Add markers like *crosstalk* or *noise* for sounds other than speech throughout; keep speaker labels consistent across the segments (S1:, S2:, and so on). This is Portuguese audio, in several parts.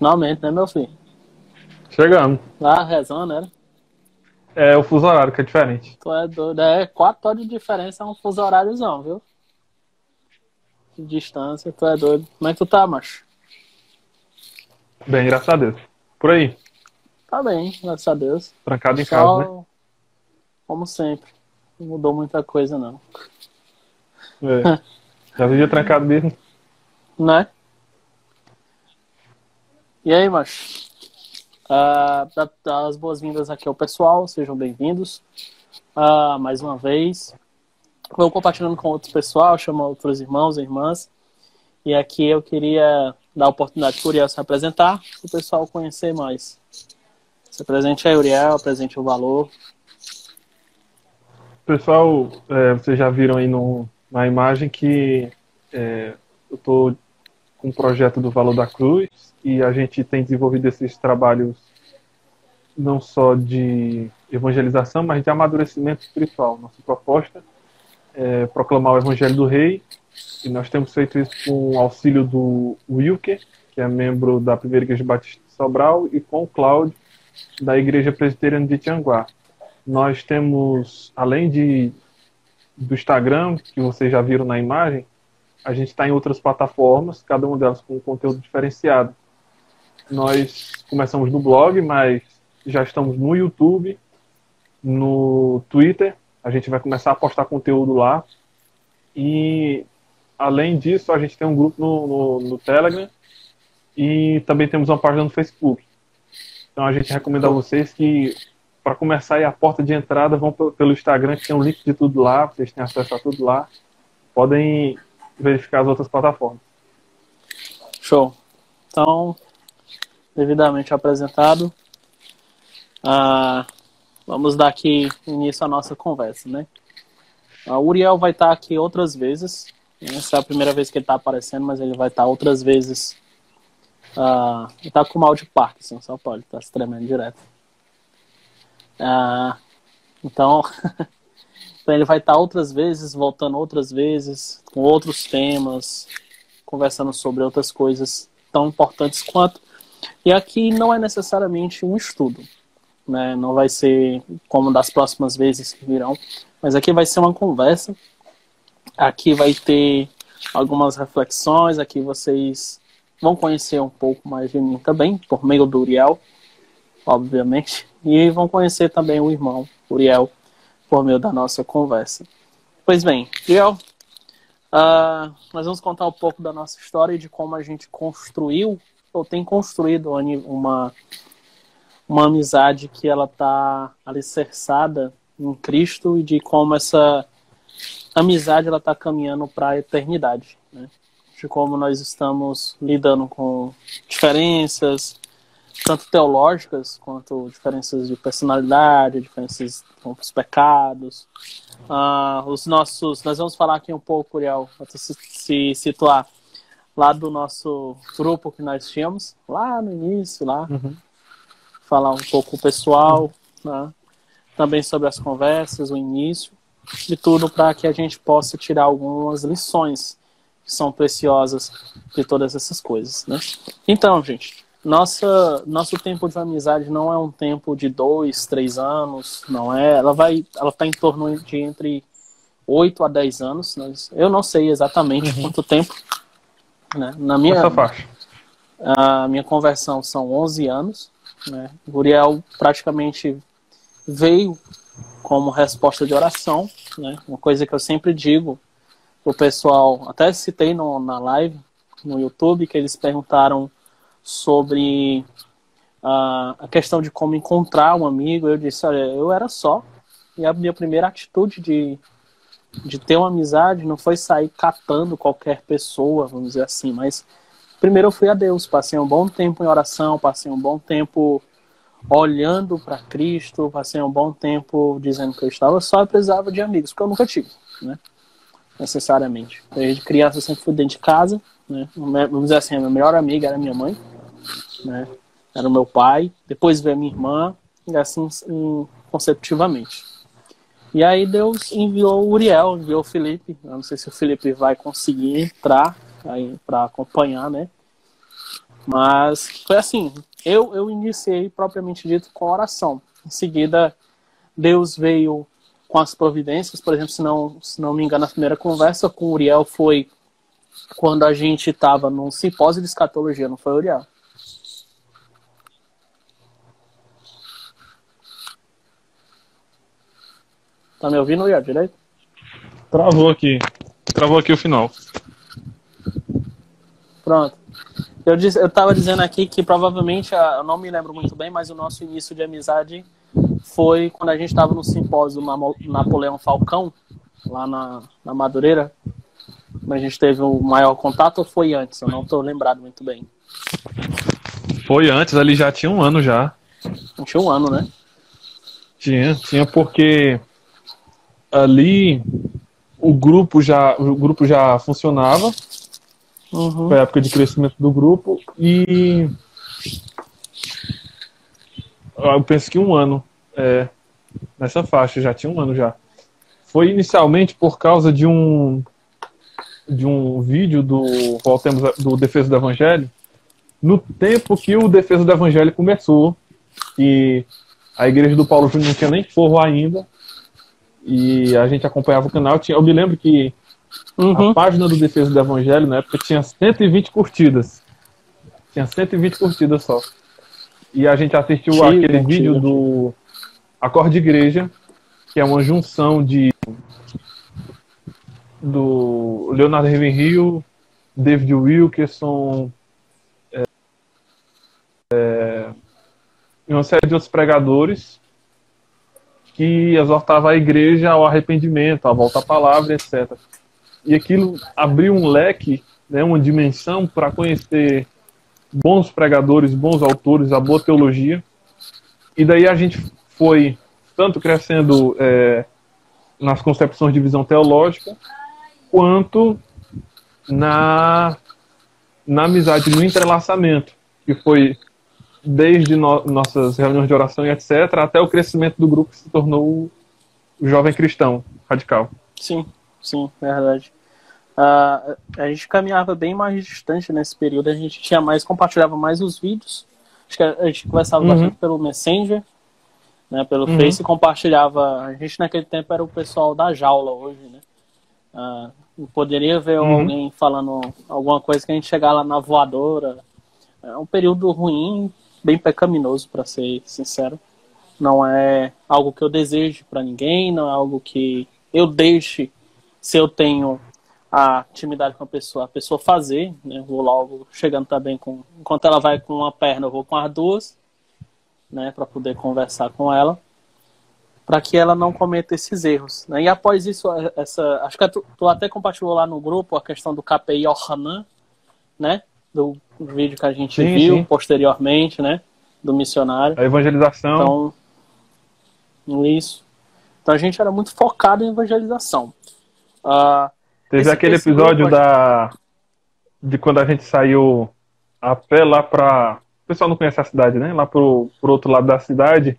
S1: Finalmente, né, meu filho?
S2: Chegando.
S1: Lá rezando, era?
S2: É o fuso horário que é diferente.
S1: Tu é doido. É quatro horas de diferença, é um fuso horáriozão, viu? De distância, tu é doido. Como é que tu tá, macho?
S2: Bem, graças a Deus. Por aí,
S1: Tá bem, graças a Deus.
S2: trancado em
S1: Só,
S2: casa, né?
S1: como sempre. Não mudou muita coisa, não.
S2: É. Já vivia trancado mesmo. *laughs*
S1: Né? E aí, macho? Ah, dá, as boas-vindas aqui ao pessoal, sejam bem-vindos. Ah, mais uma vez. Vou compartilhando com outros pessoal, chamo outros irmãos e irmãs. E aqui eu queria dar a oportunidade para o Uriel se apresentar, para o pessoal conhecer mais. Se apresente aí, Uriel, apresente o valor.
S2: Pessoal, é, vocês já viram aí no, na imagem que é, eu estou com um projeto do Valor da Cruz e a gente tem desenvolvido esses trabalhos não só de evangelização, mas de amadurecimento espiritual. Nossa proposta é proclamar o Evangelho do Rei e nós temos feito isso com o auxílio do Wilker, que é membro da Primeira Igreja Batista de Sobral, e com o Cláudio, da Igreja Presbiteriana de Tianguá. Nós temos, além de do Instagram, que vocês já viram na imagem, a gente está em outras plataformas, cada uma delas com um conteúdo diferenciado. Nós começamos no blog, mas já estamos no YouTube, no Twitter, a gente vai começar a postar conteúdo lá. E, além disso, a gente tem um grupo no, no, no Telegram e também temos uma página no Facebook. Então, a gente recomenda a vocês que, para começar aí a porta de entrada, vão pe- pelo Instagram, que tem um link de tudo lá, vocês têm acesso a tudo lá. Podem verificar as outras plataformas.
S1: Show. Então, devidamente apresentado, ah, vamos dar aqui início à nossa conversa, né? O Uriel vai estar aqui outras vezes. Essa é a primeira vez que ele está aparecendo, mas ele vai estar outras vezes. Ah, ele está com mal de Parkinson, só pode, está se tremendo direto. Ah, então, *laughs* então, ele vai estar outras vezes, voltando outras vezes, com outros temas, conversando sobre outras coisas tão importantes quanto. E aqui não é necessariamente um estudo, né? Não vai ser como das próximas vezes que virão, mas aqui vai ser uma conversa. Aqui vai ter algumas reflexões, aqui vocês vão conhecer um pouco mais de mim também, por meio do Uriel, obviamente, e vão conhecer também o irmão Uriel por meio da nossa conversa. Pois bem, Uriel, ah, nós vamos contar um pouco da nossa história e de como a gente construiu ou tem construído uma, uma amizade que ela está alicerçada em Cristo e de como essa amizade ela está caminhando para a eternidade, né? De como nós estamos lidando com diferenças tanto teológicas quanto diferenças de personalidade, diferenças com os pecados, ah, os nossos. Nós vamos falar aqui um pouco, Uriel, para se, se situar lá do nosso grupo que nós tínhamos, lá no início, lá,
S2: Uhum.
S1: falar um pouco pessoal, né? também sobre as conversas, o início, de tudo para que a gente possa tirar algumas lições que são preciosas de todas essas coisas, né? Então, gente, nossa, nosso tempo de amizade não é um tempo de dois, três anos, não é. Ela vai, ela está em torno de entre 8 a 10 anos. Nós, eu não sei exatamente
S2: Uhum.
S1: quanto tempo. Né? Na minha,
S2: Essa faixa.
S1: a minha conversão são 11 anos. Né? O Uriel praticamente veio como resposta de oração. Né? Uma coisa que eu sempre digo pro pessoal, até citei no, na live no YouTube, que eles perguntaram sobre a questão de como encontrar um amigo. Eu disse, olha, eu era só. E a minha primeira atitude de, de ter uma amizade não foi sair catando qualquer pessoa, vamos dizer assim, mas primeiro eu fui a Deus, passei um bom tempo em oração, passei um bom tempo olhando para Cristo, passei um bom tempo dizendo que eu estava só e precisava de amigos, porque eu nunca tive, né? Necessariamente. Desde criança eu sempre fui dentro de casa, né? Vamos dizer assim, a minha melhor amiga era minha mãe, né? Era o meu pai, depois veio a minha irmã, e assim consecutivamente. E aí Deus enviou o Uriel, enviou o Felipe. Eu não sei se o Felipe vai conseguir entrar para acompanhar, né? Mas foi assim, eu, eu iniciei propriamente dito com oração. Em seguida, Deus veio com as providências, por exemplo, se não, se não me engano, a primeira conversa com o Uriel foi quando a gente estava num simpósio de escatologia, não foi, Uriel? Tá me ouvindo, Uriel, direito?
S2: Travou aqui. Travou aqui o final.
S1: Pronto. Eu, disse, eu tava dizendo aqui que provavelmente, eu não me lembro muito bem, mas o nosso início de amizade foi quando a gente estava no simpósio Napoleão Falcão, lá na, na Madureira. A gente teve o maior contato ou foi antes? Eu não estou lembrado muito bem.
S2: Foi antes, ali já tinha um ano já.
S1: Tinha um ano, né?
S2: Tinha, tinha porque ali o grupo já, o grupo já funcionava. Uhum. Foi a época de crescimento do grupo e eu penso que um ano é, nessa faixa, já tinha um ano já. Foi inicialmente por causa de um de um vídeo do voltemos do Defesa do Evangelho, no tempo que o Defesa do Evangelho começou, e a igreja do Paulo Júnior não tinha nem forro ainda, e a gente acompanhava o canal. Tinha, eu me lembro que uhum. a página do Defesa do Evangelho na época tinha 120 curtidas. Tinha 120 curtidas só. E a gente assistiu tira, aquele tira, vídeo do Acorde Igreja, que é uma junção de do Leonardo Ravenhill, David Wilkerson, é, é, e uma série de outros pregadores que exortava a igreja ao arrependimento, à volta à palavra, etc. E aquilo abriu um leque, né, uma dimensão para conhecer bons pregadores, bons autores, a boa teologia. E daí a gente foi tanto crescendo é, nas concepções de visão teológica, quanto na, na amizade, no entrelaçamento, que foi desde no, nossas reuniões de oração e etc., até o crescimento do grupo que se tornou o jovem cristão radical.
S1: Sim, sim, verdade. Uh, a gente caminhava bem mais distante nesse período, a gente tinha mais, compartilhava mais os vídeos. Acho que a gente conversava uhum. bastante pelo Messenger, né, pelo uhum. Face, compartilhava. A gente naquele tempo era o pessoal da jaula hoje, né? Uh, poderia ver uhum. alguém falando alguma coisa que a gente chegar lá na voadora. É um período ruim, bem pecaminoso, para ser sincero. Não é algo que eu desejo para ninguém, não é algo que eu deixe se eu tenho a intimidade com a pessoa, a pessoa fazer, né? Vou logo chegando também com, enquanto ela vai com uma perna, eu vou com as duas, né? Para poder conversar com ela para que ela não cometa esses erros. Né? E após isso, essa, acho que tu, tu, até compartilhou lá no grupo a questão do KPI Hanan, né? Do vídeo que a gente sim, viu sim. posteriormente, né? Do missionário.
S2: A evangelização.
S1: Então, isso. Então a gente era muito focado em evangelização.
S2: Uh, Teve aquele episódio da de quando a gente saiu a pé lá para o pessoal não conhece a cidade, né? Lá pro, pro outro lado da cidade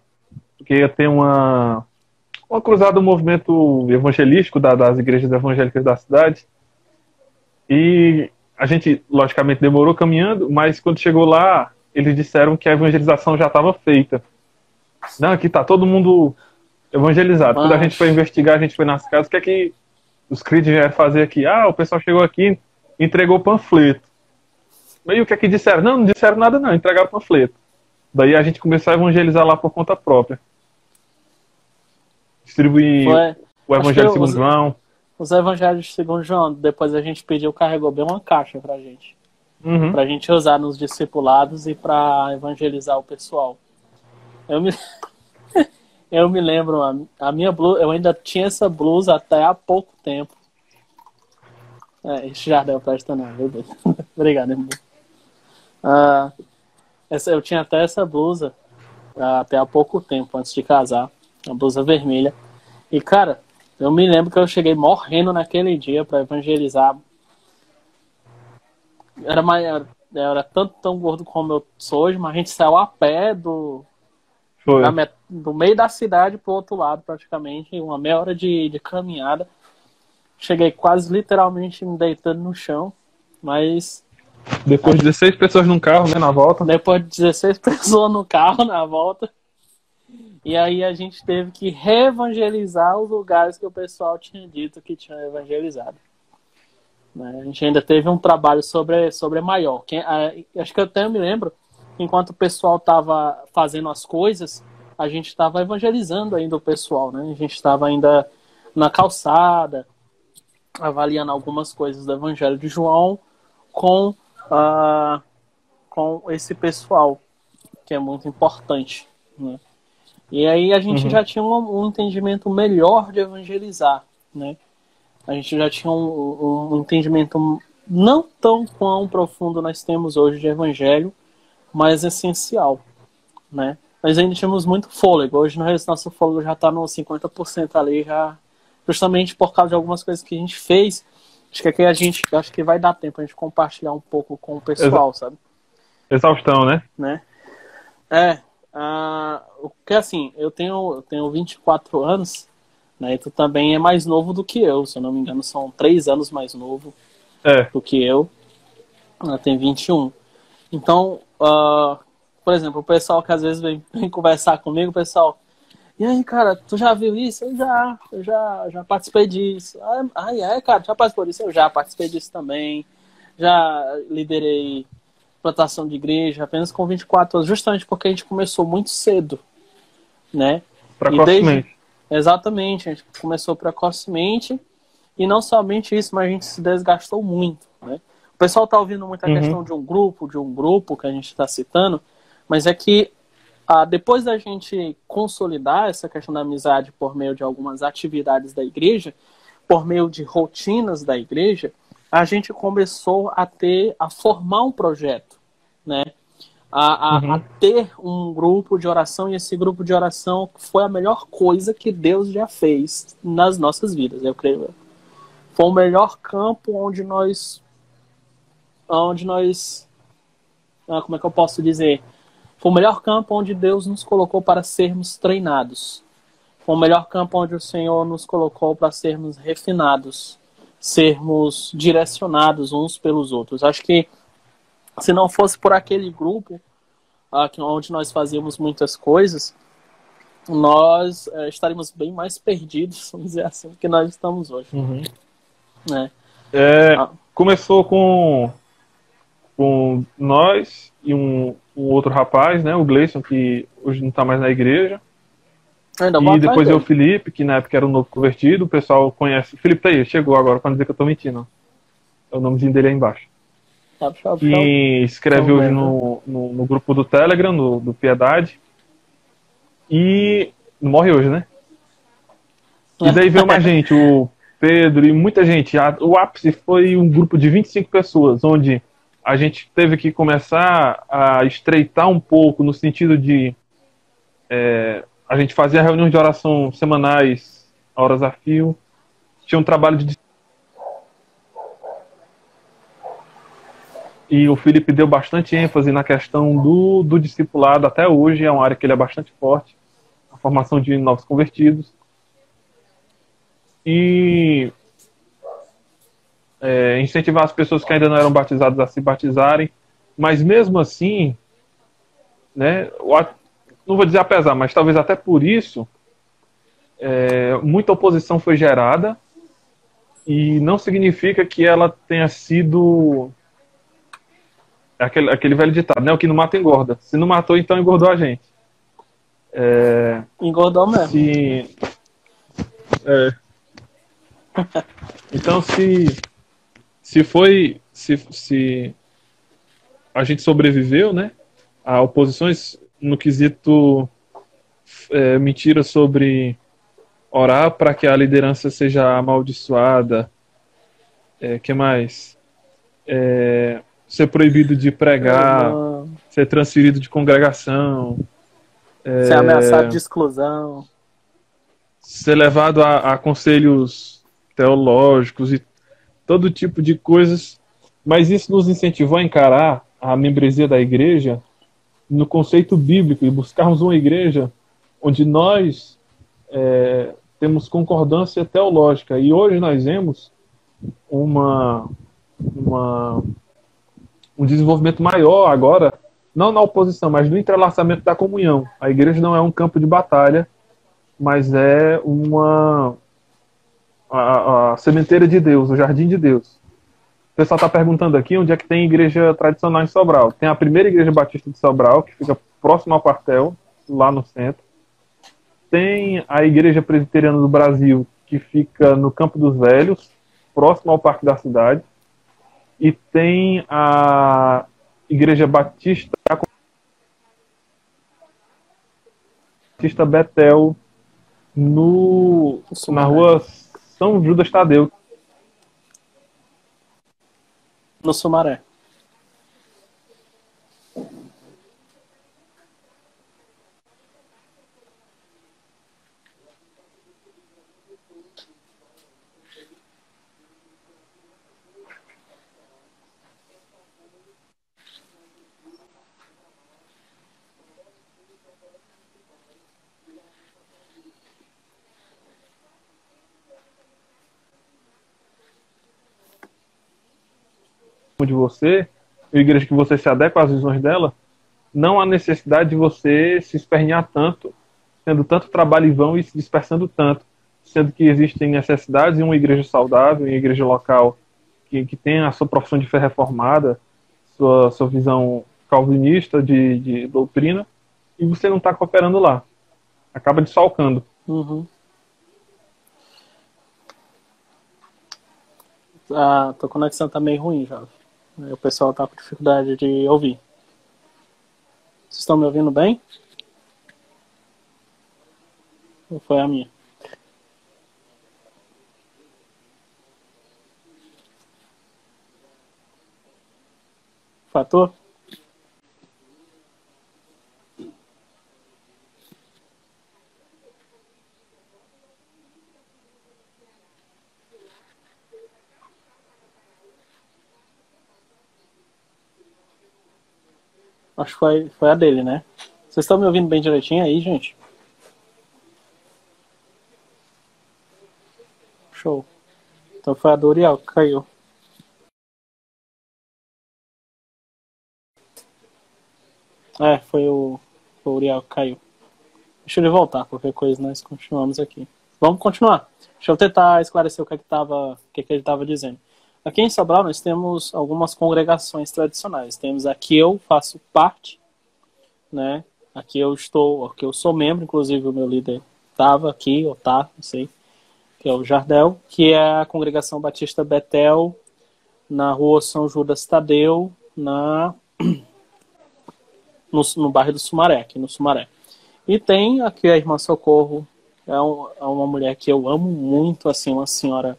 S2: porque ia ter uma, uma cruzada do movimento evangelístico da, das igrejas evangélicas da cidade. E a gente, logicamente, demorou caminhando, mas quando chegou lá, eles disseram que a evangelização já estava feita. Não, aqui está todo mundo evangelizado. Mas... Quando a gente foi investigar, a gente foi nas casas, o que é que os críticos vieram fazer aqui? Ah, o pessoal chegou aqui entregou panfleto. E o que é que disseram? Não, não disseram nada não, entregaram panfleto. Daí a gente começou a evangelizar lá por conta própria distribuir Foi. o Evangelho segundo João.
S1: Os Evangelhos segundo João, depois a gente pediu, carregou bem uma caixa pra gente. Uhum. Pra gente usar nos discipulados e pra evangelizar o pessoal. Eu me, *laughs* eu me lembro, a, a minha blusa, eu ainda tinha essa blusa até há pouco tempo. É, esse Jardel presta não, meu Deus. *laughs* Obrigado, irmão. Uh, essa, eu tinha até essa blusa uh, até há pouco tempo, antes de casar a blusa vermelha. E, cara, eu me lembro que eu cheguei morrendo naquele dia para evangelizar. Era, mais, era tanto tão gordo como eu sou hoje, mas a gente saiu a pé do, met, do meio da cidade pro outro lado, praticamente, uma meia hora de, de caminhada. Cheguei quase literalmente me deitando no chão, mas
S2: Depois de 16 pessoas num carro, né, na volta.
S1: Depois de 16 *laughs* pessoas no carro na volta. E aí a gente teve que reevangelizar os lugares que o pessoal tinha dito que tinha evangelizado. Né? A gente ainda teve um trabalho sobre, sobre Maior. Quem, acho que eu até me lembro, enquanto o pessoal estava fazendo as coisas, a gente estava evangelizando ainda o pessoal, né? A gente estava ainda na calçada, avaliando algumas coisas do Evangelho de João com, uh, com esse pessoal, que é muito importante, né? E aí a gente uhum. já tinha um, um, entendimento melhor de evangelizar, né? A gente já tinha um, um, entendimento não tão quão profundo nós temos hoje de evangelho, mas essencial, né? Nós ainda tínhamos muito fôlego. Hoje nosso fôlego já está no 50% ali, já justamente por causa de algumas coisas que a gente fez. Acho que aqui a gente acho que vai dar tempo a gente compartilhar um pouco com o pessoal, Exa sabe?
S2: Exaustão, né?
S1: Né? É, ah, o que assim, eu tenho, eu tenho 24 anos, né? E tu também é mais novo do que eu, se eu não me engano, são três anos mais novo
S2: é.
S1: do que eu. Ela tem 21. Então, uh, por exemplo, o pessoal que às vezes vem, *laughs* vem, conversar comigo, o pessoal, e aí, cara, tu já viu isso? Eu já, eu já, já participei disso. Ah, ah é, cara, já participou disso? Eu já participei disso também. Já liderei plantação de igreja apenas com 24 anos, justamente porque a gente começou muito cedo, né?
S2: Precocemente. Desde...
S1: Exatamente, a gente começou precocemente e não somente isso, mas a gente se desgastou muito, né? O pessoal está ouvindo muita uhum. questão de um grupo, de um grupo que a gente está citando, mas é que ah, depois da gente consolidar essa questão da amizade por meio de algumas atividades da igreja, por meio de rotinas da igreja, a gente começou a ter, a formar um projeto, né? A, a, uhum. a, ter um grupo de oração e esse grupo de oração foi a melhor coisa que Deus já fez nas nossas vidas, eu creio. Foi o melhor campo onde nós, onde nós, ah, como é que eu posso dizer? Foi o melhor campo onde Deus nos colocou para sermos treinados. Foi o melhor campo onde o Senhor nos colocou para sermos refinados sermos direcionados uns pelos outros. Acho que se não fosse por aquele grupo uh, onde nós fazíamos muitas coisas, nós estaríamos bem mais perdidos, *laughs* vamos dizer assim, do que nós estamos hoje.
S2: Uhum. É. É, ah. Começou com, com nós e um, um outro rapaz, né, o Gleison, que hoje não está mais na igreja. E depois eu, o Felipe, que na época era um novo convertido, o pessoal conhece. O Felipe tá aí, chegou agora para dizer que eu tô mentindo. É o nomezinho dele aí embaixo. Tá, e escreve hoje no, no, no, grupo do Telegram, no, do Piedade. E morre hoje, né? E daí veio mais *laughs* gente, o Pedro e muita gente. O ápice foi um grupo de 25 pessoas, onde a gente teve que começar a estreitar um pouco no sentido de é, a gente fazia reuniões de oração semanais, horas a fio. Tinha um trabalho de. E o Felipe deu bastante ênfase na questão do, do discipulado. Até hoje é uma área que ele é bastante forte. A formação de novos convertidos. E é, incentivar as pessoas que ainda não eram batizadas a se batizarem. Mas mesmo assim, né, não vou dizer apesar, mas talvez até por isso, é, muita oposição foi gerada e não significa que ela tenha sido aquele, aquele velho ditado, né? O que não mata engorda. Se não matou, então engordou a gente.
S1: É, Engordou mesmo.
S2: Se, é, *laughs* então, se, se foi. Se, se a gente sobreviveu, né? A oposições no quesito é, mentira sobre orar para que a liderança seja amaldiçoada. É, que mais? É, ser proibido de pregar, ser transferido de congregação.
S1: É, ser ameaçado de exclusão.
S2: Ser levado a, a conselhos teológicos e todo tipo de coisas. Mas isso nos incentivou a encarar a membresia da igreja no conceito bíblico e buscarmos uma igreja onde nós é, temos concordância teológica. E hoje nós vemos uma, uma, um desenvolvimento maior agora, não na oposição, mas no entrelaçamento da comunhão. A igreja não é um campo de batalha, mas é uma a, a sementeira de Deus, o jardim de Deus. O pessoal está perguntando aqui onde é que tem igreja tradicional em Sobral. Tem a primeira igreja batista de Sobral, que fica próximo ao quartel, lá no centro. Tem a igreja presbiteriana do Brasil, que fica no Campo dos Velhos, próximo ao Parque da Cidade. E tem a igreja batista Batista Betel no, na rua São Judas Tadeu.
S1: No Sumaré.
S2: De você, a igreja que você se adequa às visões dela, não há necessidade de você se espernear tanto, tendo tanto trabalho em vão e se dispersando tanto, sendo que existem necessidades em uma igreja saudável, em uma igreja local que, que tem a sua profissão de fé reformada, sua, sua visão calvinista de, de doutrina, e você não está cooperando lá. Acaba desfalcando.
S1: Uhum. A tua conexão tá meio ruim, já. O pessoal tá com dificuldade de ouvir. Vocês estão me ouvindo bem? Ou foi a minha? Fator? Acho que foi, foi a dele, né? Vocês estão me ouvindo bem direitinho aí, gente? Show. Então foi a do Uriel que caiu. É, foi o, o Uriel que caiu. Deixa ele voltar, qualquer coisa nós continuamos aqui. Vamos continuar. Deixa eu tentar esclarecer o que, é que, tava, o que, é que ele estava dizendo. Aqui em Sobral nós temos algumas congregações tradicionais. Temos aqui eu faço parte, né? Aqui eu estou, aqui eu sou membro, inclusive o meu líder estava aqui, ou tá, não sei, que é o Jardel, que é a congregação Batista Betel, na rua São Judas Tadeu, na *clears throat* no, no bairro do Sumaré, aqui no Sumaré. E tem aqui a irmã Socorro, é, um, é uma mulher que eu amo muito, assim, uma senhora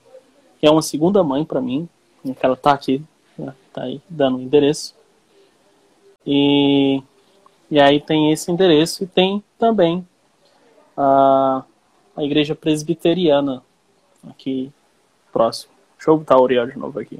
S1: é uma segunda mãe para mim, que ela tá aqui, né, tá aí dando o endereço. E, e aí tem esse endereço e tem também a, a igreja presbiteriana aqui próximo. Deixa eu botar o Uriel de novo aqui.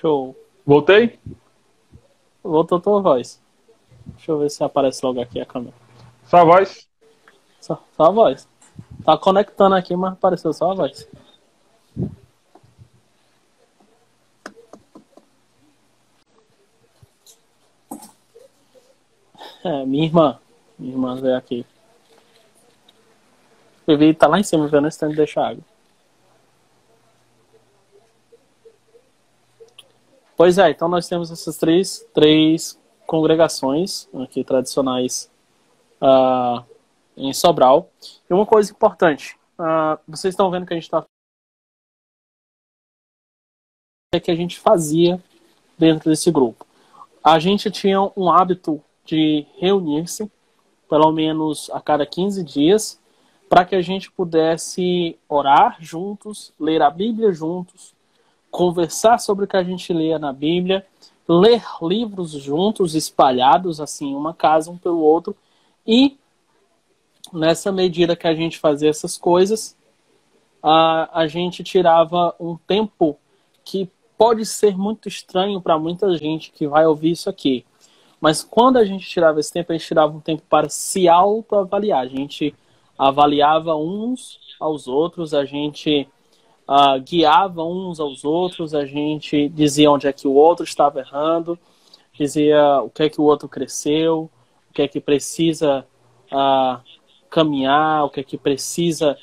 S1: Show.
S2: Voltei?
S1: Voltou tua voz. Deixa eu ver se aparece logo aqui a câmera.
S2: Só a voz?
S1: Só, só a voz. Tá conectando aqui, mas apareceu só a voz. É, minha irmã. Minha irmã veio aqui. Eu vi, tá lá em cima vendo esse tanto de deixar água. Pois é, então nós temos essas três, três congregações aqui tradicionais uh, em Sobral. E uma coisa importante, uh, vocês estão vendo que a gente está é que a gente fazia dentro desse grupo. A gente tinha um hábito de reunir-se pelo menos a cada 15 dias para que a gente pudesse orar juntos, ler a Bíblia juntos, conversar sobre o que a gente lê na Bíblia, ler livros juntos, espalhados assim, uma casa um pelo outro, e nessa medida que a gente fazia essas coisas, a, a gente tirava um tempo que pode ser muito estranho para muita gente que vai ouvir isso aqui. Mas quando a gente tirava esse tempo, a gente tirava um tempo para se autoavaliar. A gente avaliava uns aos outros, a gente uh, guiava uns aos outros, a gente dizia onde é que o outro estava errando, dizia o que é que o outro cresceu, o que é que precisa uh, caminhar, o que é que precisa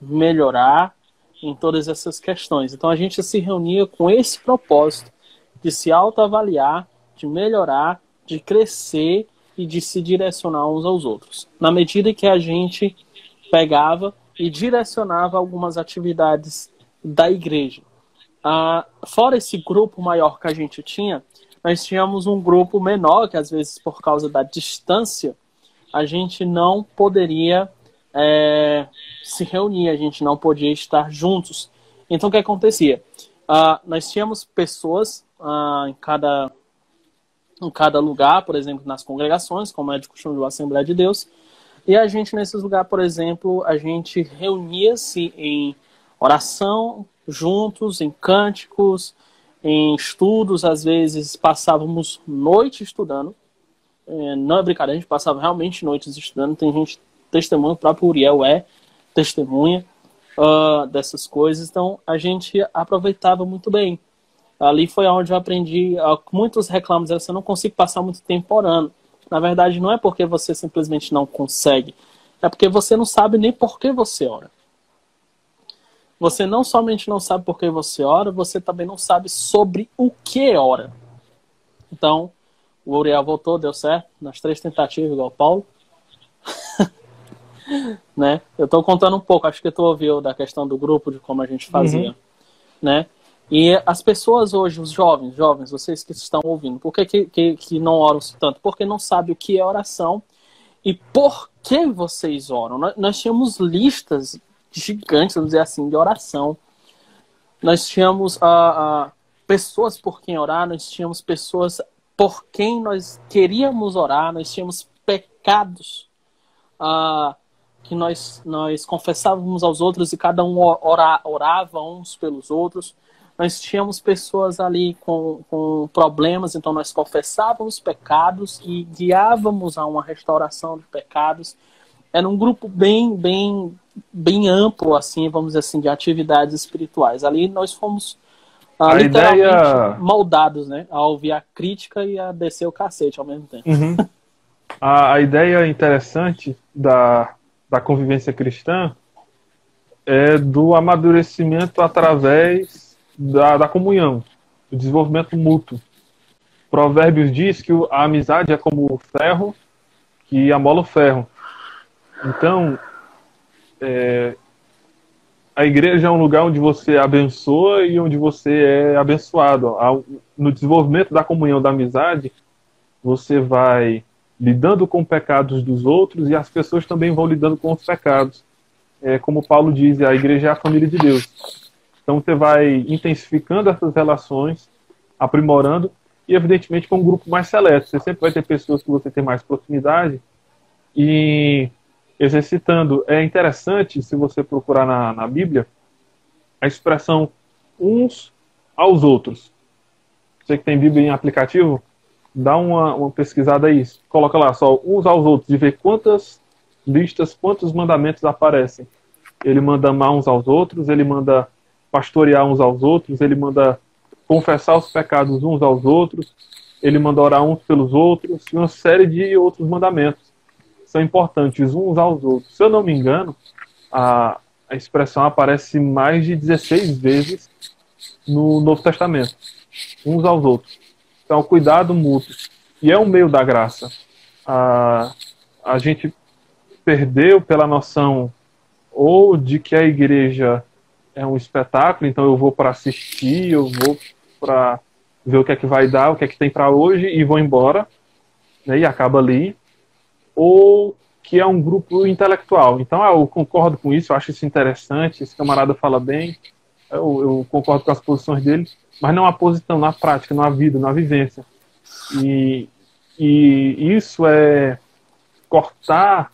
S1: melhorar em todas essas questões. Então a gente se reunia com esse propósito de se autoavaliar, de melhorar, de crescer e de se direcionar uns aos outros. Na medida que a gente pegava e direcionava algumas atividades da igreja. Ah, fora esse grupo maior que a gente tinha, nós tínhamos um grupo menor, que às vezes por causa da distância, a gente não poderia é, se reunir, a gente não podia estar juntos. Então o que acontecia? Ah, nós tínhamos pessoas ah, em, cada, em cada lugar, por exemplo, nas congregações, como é de costume da Assembleia de Deus, e a gente, nesses lugares, por exemplo, a gente reunia-se em oração, juntos, em cânticos, em estudos, às vezes passávamos noite estudando. É, não é brincadeira, a gente passava realmente noites estudando. Tem gente testemunha, o próprio Uriel é testemunha uh, dessas coisas. Então a gente aproveitava muito bem. Ali foi onde eu aprendi. Uh, muitos reclamos, você não consigo passar muito tempo orando. Na verdade, não é porque você simplesmente não consegue, é porque você não sabe nem por que você ora. Você não somente não sabe por que você ora, você também não sabe sobre o que ora. Então, o Uriel voltou, deu certo, nas três tentativas, igual o Paulo. *laughs* né? Eu estou contando um pouco, acho que tu ouviu da questão do grupo, de como a gente fazia. Uhum. Né? E as pessoas hoje, os jovens, jovens, vocês que estão ouvindo, por que, que, que, não oram tanto? Porque não sabem o que é oração e por que vocês oram. Nós, nós tínhamos listas gigantes, vamos dizer assim, de oração. Nós tínhamos uh, uh, pessoas por quem orar, nós tínhamos pessoas por quem nós queríamos orar, nós tínhamos pecados uh, que nós, nós confessávamos aos outros e cada um ora, orava uns pelos outros nós tínhamos pessoas ali com, com problemas, então nós confessávamos pecados e guiávamos a uma restauração de pecados. Era um grupo bem, bem, bem amplo, assim, vamos dizer assim, de atividades espirituais. Ali nós fomos ah, literalmente ideia... moldados, né? A ouvir a crítica e a descer o cacete ao mesmo tempo.
S2: Uhum. *laughs* A, a ideia interessante da, da convivência cristã é do amadurecimento através da, da comunhão, do desenvolvimento mútuo. Provérbios diz que a amizade é como o ferro que amola o ferro. Então, é, a igreja é um lugar onde você abençoa e onde você é abençoado. No desenvolvimento da comunhão da amizade, você vai lidando com pecados dos outros e as pessoas também vão lidando com os pecados. É, como Paulo diz, a igreja é a família de Deus. Então você vai intensificando essas relações, aprimorando e evidentemente com um grupo mais seleto. Você sempre vai ter pessoas que você tem mais proximidade e exercitando. É interessante, se você procurar na, na Bíblia, a expressão uns aos outros. Você que tem Bíblia em aplicativo, dá uma, uma pesquisada aí. Coloca lá só uns aos outros e vê quantas listas, quantos mandamentos aparecem. Ele manda amar uns aos outros, ele manda pastorear uns aos outros, ele manda confessar os pecados uns aos outros, ele manda orar uns pelos outros, e uma série de outros mandamentos são importantes uns aos outros. Se eu não me engano, a, a expressão aparece mais de 16 vezes no Novo Testamento, uns aos outros. Então, cuidado mútuo. E é um meio da graça. A, a gente perdeu pela noção ou de que a igreja é um espetáculo, então eu vou para assistir, eu vou para ver o que é que vai dar, o que é que tem para hoje e vou embora, né, e acaba ali. Ou que é um grupo intelectual. Então eu concordo com isso, eu acho isso interessante, esse camarada fala bem, eu, eu concordo com as posições dele, mas não há posição na prática, na vida, na vivência. E, e isso é cortar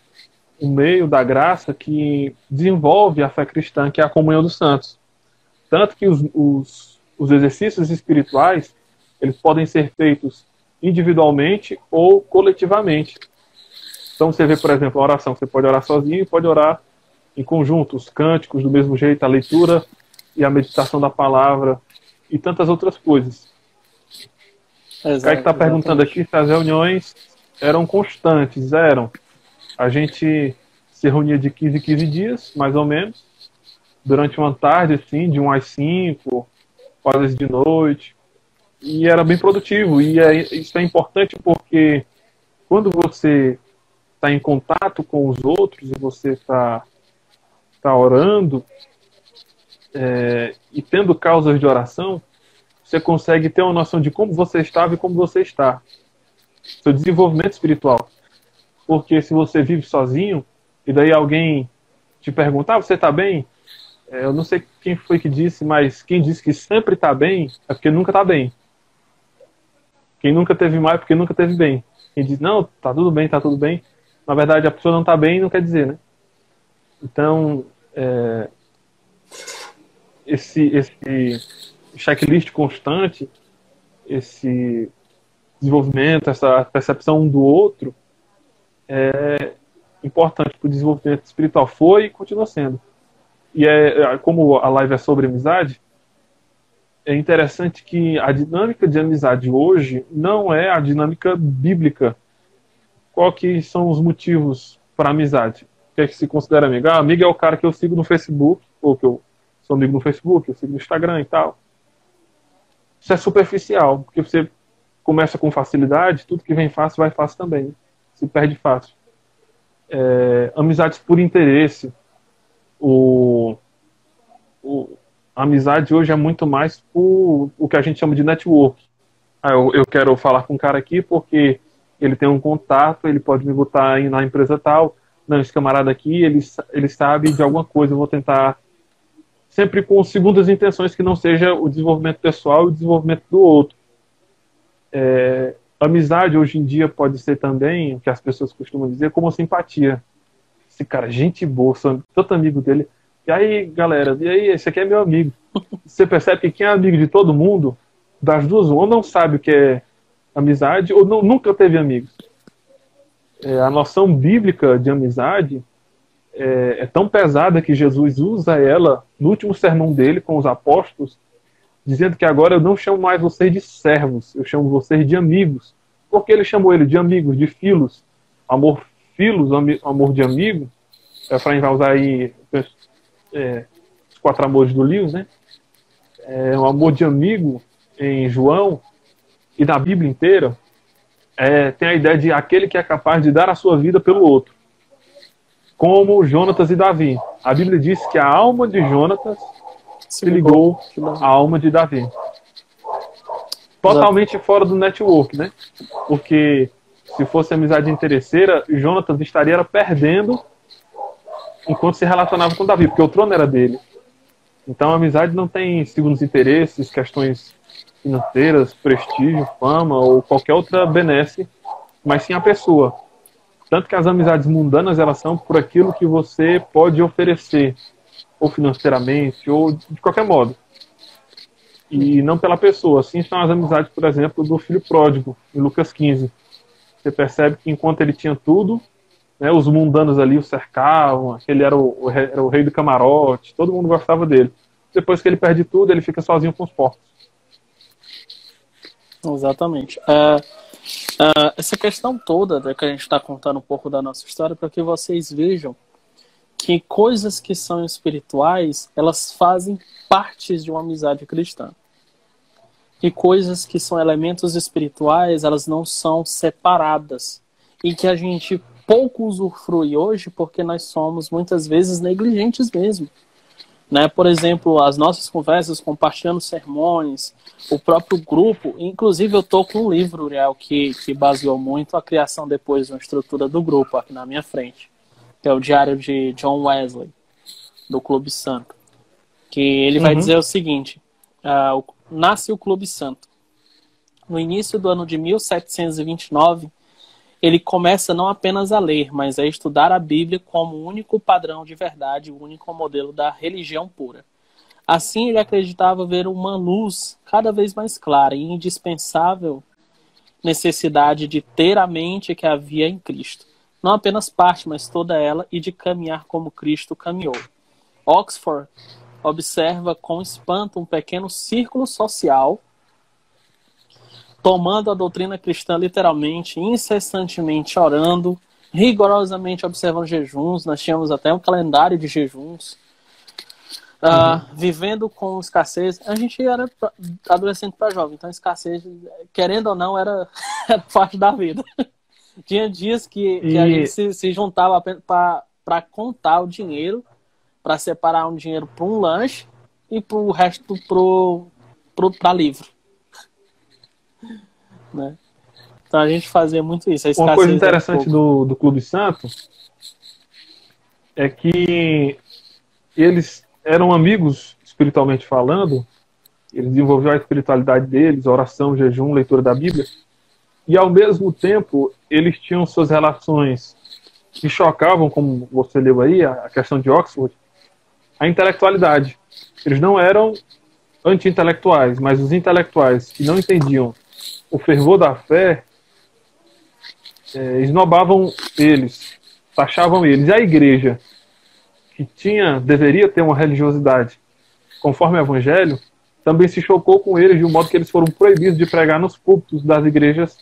S2: o meio da graça que desenvolve a fé cristã, que é a comunhão dos santos. Tanto que os, os, os exercícios espirituais, eles podem ser feitos individualmente ou coletivamente. Então você vê, por exemplo, a oração, você pode orar sozinho e pode orar em conjunto, os cânticos do mesmo jeito, a leitura e a meditação da palavra e tantas outras coisas. Exato, o Kaique está perguntando aqui se as reuniões eram constantes. Eram. A gente se reunia de 15 em 15 dias, mais ou menos, durante uma tarde, assim, de 1 às 5, quase de noite. E era bem produtivo. E é, isso é importante porque quando você está em contato com os outros e você está tá orando é, e tendo causas de oração, você consegue ter uma noção de como você estava e como você está. Seu desenvolvimento espiritual. Porque se você vive sozinho, e daí alguém te perguntar, ah, você está bem? É, eu não sei quem foi que disse, mas quem disse que sempre está bem é porque nunca está bem. Quem nunca teve mal é porque nunca teve bem. Quem diz, não, tá tudo bem, tá tudo bem. Na verdade, a pessoa não está bem não quer dizer, né? Então, é, esse, esse checklist constante, esse desenvolvimento, essa percepção um do outro, é importante para o desenvolvimento espiritual. Foi e continua sendo. E é, é, como a live é sobre amizade, é interessante que a dinâmica de amizade hoje não é a dinâmica bíblica. Qual que são os motivos para amizade? O que é que se considera amigo? Ah, amigo é o cara que eu sigo no Facebook, ou que eu sou amigo no Facebook, eu sigo no Instagram e tal. Isso é superficial, porque você começa com facilidade, tudo que vem fácil vai fácil também. Se perde fácil. É, amizades por interesse. O, o, a amizade hoje é muito mais por o que a gente chama de network. Ah, eu, eu quero falar com um cara aqui porque ele tem um contato, ele pode me botar na empresa tal. Não, esse camarada aqui, ele, ele sabe de alguma coisa, eu vou tentar sempre com segundas intenções que não seja o desenvolvimento pessoal e o desenvolvimento do outro. É, amizade hoje em dia pode ser também, o que as pessoas costumam dizer, como simpatia. Esse cara, gente boa, sou tanto amigo dele. E aí, galera, e aí, esse aqui é meu amigo. Você percebe que quem é amigo de todo mundo, das duas, ou não sabe o que é amizade, ou não, nunca teve amigos. É, a noção bíblica de amizade é, é, tão pesada que Jesus usa ela no último sermão dele com os apóstolos, dizendo que agora eu não chamo mais vocês de servos, eu chamo vocês de amigos. Porque ele chamou ele de amigos, de filos, amor filos, amor de amigo. Efraim vai usar aí é, os quatro amores do livro, né? É, o amor de amigo em João e na Bíblia inteira é, tem a ideia de aquele que é capaz de dar a sua vida pelo outro como Jonatas e Davi. A Bíblia diz que a alma de Jonatas se ligou à alma de Davi. Totalmente fora do network, né? Porque se fosse amizade interesseira, Jonatas estaria perdendo enquanto se relacionava com Davi, porque o trono era dele. Então a amizade não tem segundos interesses, questões financeiras, prestígio, fama ou qualquer outra benesse, mas sim a pessoa. Tanto que as amizades mundanas, elas são por aquilo que você pode oferecer, ou financeiramente, ou de qualquer modo. E não pela pessoa. Assim são as amizades, por exemplo, do filho pródigo, em Lucas 15. Você percebe que enquanto ele tinha tudo, né, os mundanos ali o cercavam, ele era o, era o rei do camarote, todo mundo gostava dele. Depois que ele perde tudo, ele fica sozinho com os porcos.
S1: Exatamente. É, Uh, essa questão toda né, que a gente está contando um pouco da nossa história para que vocês vejam que coisas que são espirituais elas fazem parte de uma amizade cristã. E coisas que são elementos espirituais elas não são separadas. E que a gente pouco usufrui hoje porque nós somos muitas vezes negligentes mesmo né? Por exemplo, as nossas conversas, compartilhando sermões, o próprio grupo. Inclusive, eu estou com um livro, Uriel, que, que baseou muito a criação depois de uma estrutura do grupo aqui na minha frente, que é o Diário de John Wesley, do Clube Santo. Que ele uhum. vai dizer o seguinte: uh, nasce o Clube Santo. No início do ano de 1729, ele começa não apenas a ler, mas a estudar a Bíblia como o único padrão de verdade, o único modelo da religião pura. Assim, ele acreditava ver uma luz cada vez mais clara e indispensável necessidade de ter a mente que havia em Cristo. Não apenas parte, mas toda ela, e de caminhar como Cristo caminhou. Oxford observa com espanto um pequeno círculo social tomando a doutrina cristã literalmente, incessantemente orando, rigorosamente observando jejuns. Nós tínhamos até um calendário de jejuns Uh, vivendo com escassez, a gente era adolescente para jovem, então escassez, querendo ou não, era, *laughs* era parte da vida. Tinha dias que, que e... a gente se, se juntava para contar o dinheiro, para separar um dinheiro para um lanche e para o resto para livro. Né? Então a gente fazia muito isso.
S2: Uma coisa interessante do, do Clube Santo é que eles eram amigos espiritualmente falando, eles desenvolveram a espiritualidade deles, oração, jejum, leitura da Bíblia, e ao mesmo tempo eles tinham suas relações que chocavam, como você leu aí, a questão de Oxford, a intelectualidade. Eles não eram anti-intelectuais, mas os intelectuais que não entendiam o fervor da fé é, esnobavam eles, taxavam eles. E a igreja, que tinha, deveria ter uma religiosidade conforme o Evangelho, também se chocou com eles de um modo que eles foram proibidos de pregar nos púlpitos das igrejas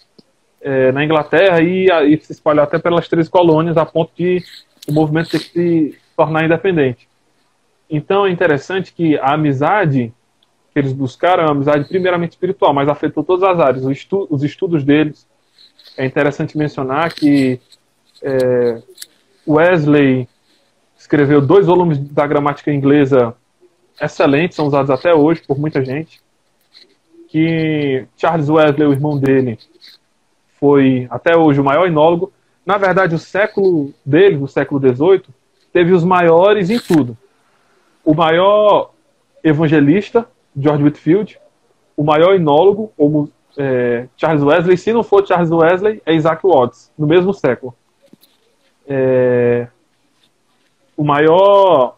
S2: é, na Inglaterra e, e, se espalhar até pelas três colônias, a ponto de o movimento ter que se tornar independente. Então é interessante que a amizade eles buscaram é uma amizade primeiramente espiritual, mas afetou todas as áreas, os, estu os estudos deles. É interessante mencionar que é, Wesley escreveu dois volumes da gramática inglesa excelentes, são usados até hoje por muita gente. Que Charles Wesley, o irmão dele, foi até hoje o maior enólogo. Na verdade, o século dele, o século XVIII, teve os maiores em tudo. O maior evangelista, George Whitfield, o maior enólogo, como é, Charles Wesley. Se não for Charles Wesley, é Isaac Watts, no mesmo século. É, o maior,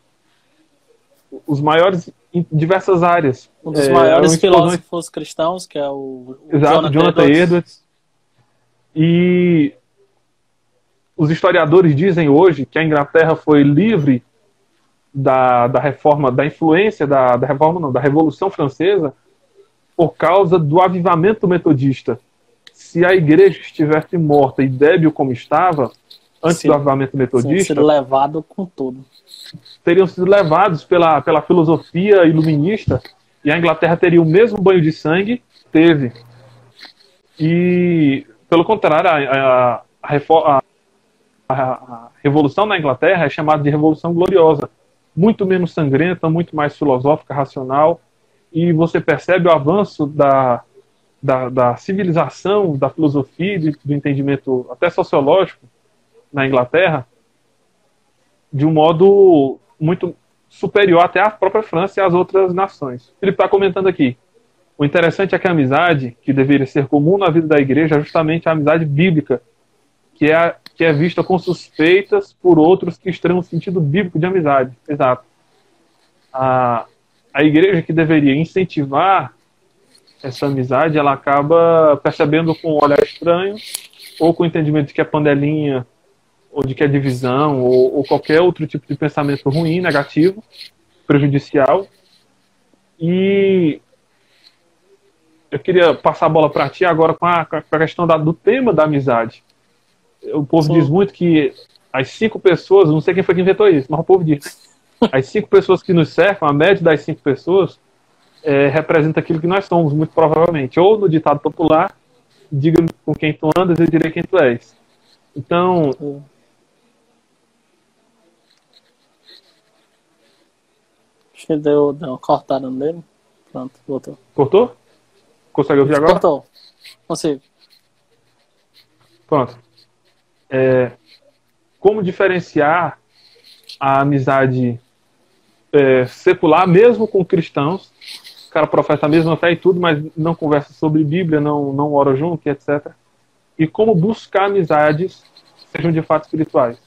S2: os maiores em diversas áreas.
S1: Um dos é, maiores filósofos cristãos, que é o,
S2: o Exato, Jonathan, Jonathan Edwards. Edwards. E os historiadores dizem hoje que a Inglaterra foi livre da, da reforma, da influência da, da reforma, não, da Revolução Francesa, por causa do avivamento metodista. Se a igreja estivesse morta e débil como estava, antes sim, do avivamento metodista.
S1: Sim, levado com tudo.
S2: Teriam sido levados pela, pela filosofia iluminista e a Inglaterra teria o mesmo banho de sangue teve. E, pelo contrário, a, a, a, a Revolução na Inglaterra é chamada de Revolução Gloriosa. Muito menos sangrenta, muito mais filosófica, racional. E você percebe o avanço da, da, da civilização, da filosofia, do entendimento até sociológico, na Inglaterra de um modo muito superior até à própria França e às outras nações. Ele está comentando aqui. O interessante é que a amizade, que deveria ser comum na vida da igreja, é justamente a amizade bíblica, que é, que é vista com suspeitas por outros que estranham o sentido bíblico de amizade. Exato. A, a igreja que deveria incentivar essa amizade, ela acaba percebendo com um olhar estranho, ou com o entendimento de que é panelinha ou de que é divisão, ou, ou qualquer outro tipo de pensamento ruim, negativo, prejudicial. E eu queria passar a bola para ti agora com a, com a questão da, do tema da amizade. O povo Sim. diz muito que as cinco pessoas, não sei quem foi que inventou isso, mas o povo diz. *laughs* As cinco pessoas que nos cercam, a média das cinco pessoas, é, representa aquilo que nós somos, muito provavelmente. Ou no ditado popular, diga com quem tu andas, eu direi quem tu és. Então,
S1: que deu, deu uma cortada nele. Pronto, voltou.
S2: Cortou? Consegue ouvir agora?
S1: Cortou. Consigo.
S2: Pronto. É, como diferenciar a amizade é, secular, mesmo com cristãos? O cara professa a mesma fé e tudo, mas não conversa sobre Bíblia, não, não ora junto, etc. E como buscar amizades sejam de fato espirituais?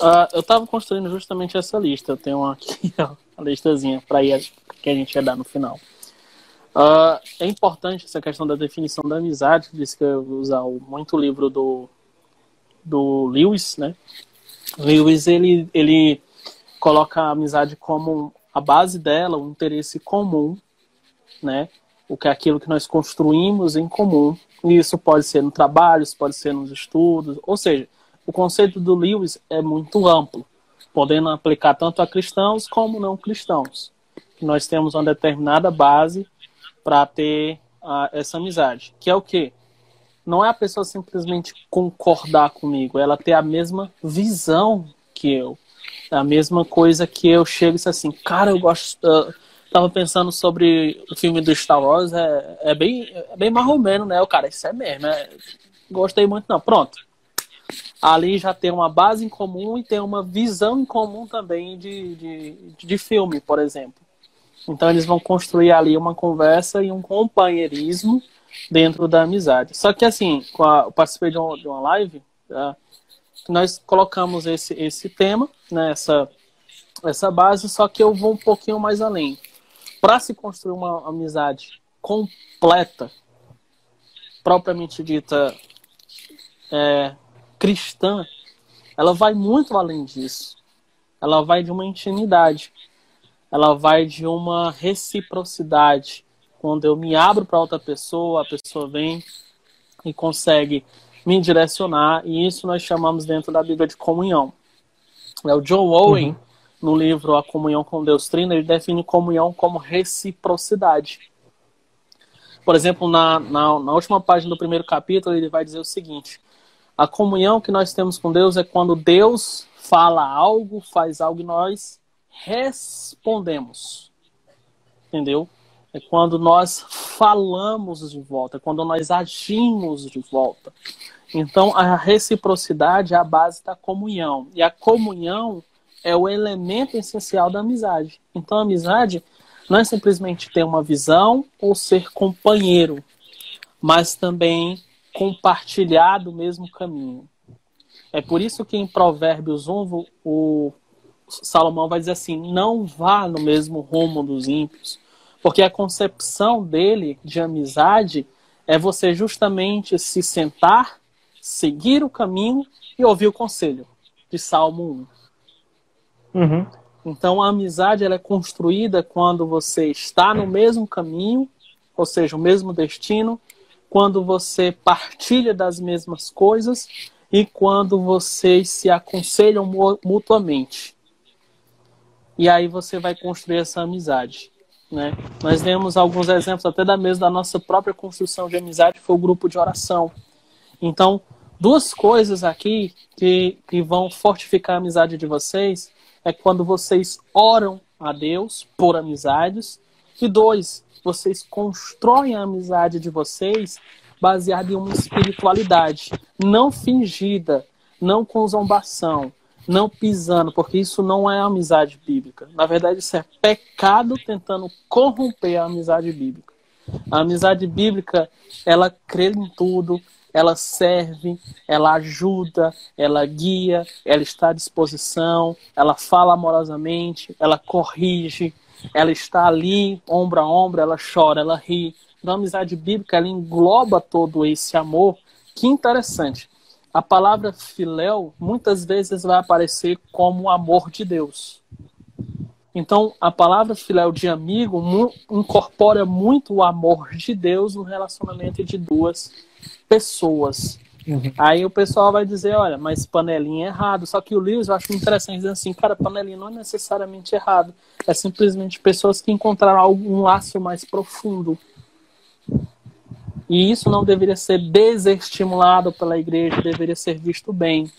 S1: Uh, eu estava construindo justamente essa lista. Eu tenho aqui, *laughs* ó a listazinha para ir que a gente ia dar no final. Uh, é importante essa questão da definição da amizade, disse que eu vou usar muito o livro do, do Lewis, né? Lewis, ele, ele coloca a amizade como a base dela, um interesse comum, né? O que é aquilo que nós construímos em comum. E isso pode ser no trabalho, isso pode ser nos estudos, ou seja, o conceito do Lewis é muito amplo, podendo aplicar tanto a cristãos como não cristãos. Nós temos uma determinada base para ter uh, essa amizade, que é o quê? Não é a pessoa simplesmente concordar comigo, ela ter a mesma visão que eu, a mesma coisa que eu chego e disse assim, cara, eu gosto, uh, tava pensando sobre o filme do Star Wars, é, é bem, é bem marromeno, né? O cara, isso é mesmo, é, gostei muito não, pronto ali já tem uma base em comum e tem uma visão em comum também de, de, de filme, por exemplo. Então eles vão construir ali uma conversa e um companheirismo dentro da amizade. Só que assim, a, eu participei de uma, de uma live, tá? nós colocamos esse, esse tema, né, essa, essa base, só que eu vou um pouquinho mais além. Para se construir uma amizade completa, propriamente dita, é, cristã, ela vai muito além disso. Ela vai de uma intimidade. Ela vai de uma reciprocidade. Quando eu me abro para outra pessoa, a pessoa vem e consegue me direcionar, e isso nós chamamos dentro da Bíblia de comunhão. É o John Owen, uhum. no livro A Comunhão com Deus Trino, ele define comunhão como reciprocidade. Por exemplo, na, na, na última página do primeiro capítulo, ele vai dizer o seguinte: a comunhão que nós temos com Deus é quando Deus fala algo, faz algo e nós respondemos. Entendeu? É quando nós falamos de volta, é quando nós agimos de volta. Então, a reciprocidade é a base da comunhão. E a comunhão é o elemento essencial da amizade. Então, a amizade não é simplesmente ter uma visão ou ser companheiro, mas também compartilhar do mesmo caminho. É por isso que em Provérbios 1 o Salomão vai dizer assim: não vá no mesmo rumo dos ímpios, porque a concepção dele de amizade é você justamente se sentar, seguir o caminho e ouvir o conselho, de Salmo 1. Uhum. Então a amizade ela é construída quando você está no mesmo caminho, ou seja, o mesmo destino, quando você partilha das mesmas coisas e quando vocês se aconselham mutuamente. E aí você vai construir essa amizade. Né? Nós vemos alguns exemplos até da mesma da nossa própria construção de amizade, foi o grupo de oração. Então, duas coisas aqui que, que vão fortificar a amizade de vocês é quando vocês oram a Deus por amizades e dois, vocês constroem a amizade de vocês baseada em uma espiritualidade não fingida, não com zombação, não pisando, porque isso não é amizade bíblica. Na verdade, isso é pecado tentando corromper a amizade bíblica. A amizade bíblica, ela crê em tudo, ela serve, ela ajuda, ela guia, ela está à disposição, ela fala amorosamente, ela corrige, ela está ali, ombro a ombro, ela chora, ela ri. Então, a amizade bíblica, ela engloba todo esse amor. Que interessante. A palavra filéu muitas vezes vai aparecer como amor de Deus. Então, a palavra filéu de amigo incorpora muito o amor de Deus no relacionamento de duas pessoas. Uhum. Aí o pessoal vai dizer, olha, mas panelinha é errado. Só que o Lewis eu acho interessante dizer assim, cara, panelinha não é necessariamente errado. É simplesmente pessoas que encontraram algum laço mais profundo. E isso não deveria ser desestimulado pela igreja, deveria ser visto bem.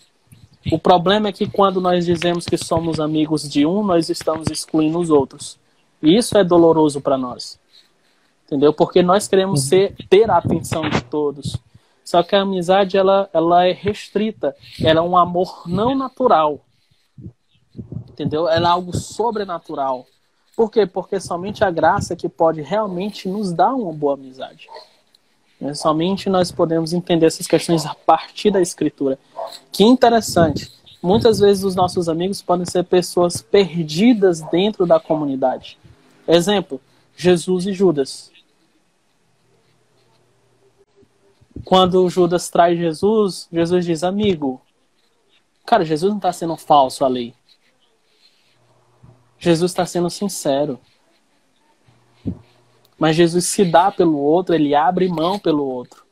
S1: O problema é que quando nós dizemos que somos amigos de um, nós estamos excluindo os outros. E isso é doloroso para nós. Entendeu? Porque nós queremos ser, ter a atenção de todos. Só que a amizade ela, ela é restrita, ela é um amor não natural. Entendeu? Ela é algo sobrenatural. Por quê? Porque somente a graça que pode realmente nos dar uma boa amizade. É, somente nós podemos entender essas questões a partir da escritura. Que interessante. muitas vezes os nossos amigos podem ser pessoas perdidas dentro da comunidade. Exemplo, Jesus e Judas. Quando Judas traz Jesus, Jesus diz: Amigo, cara, Jesus não está sendo falso ali. Jesus está sendo sincero. Mas Jesus se dá pelo outro, ele abre mão pelo outro.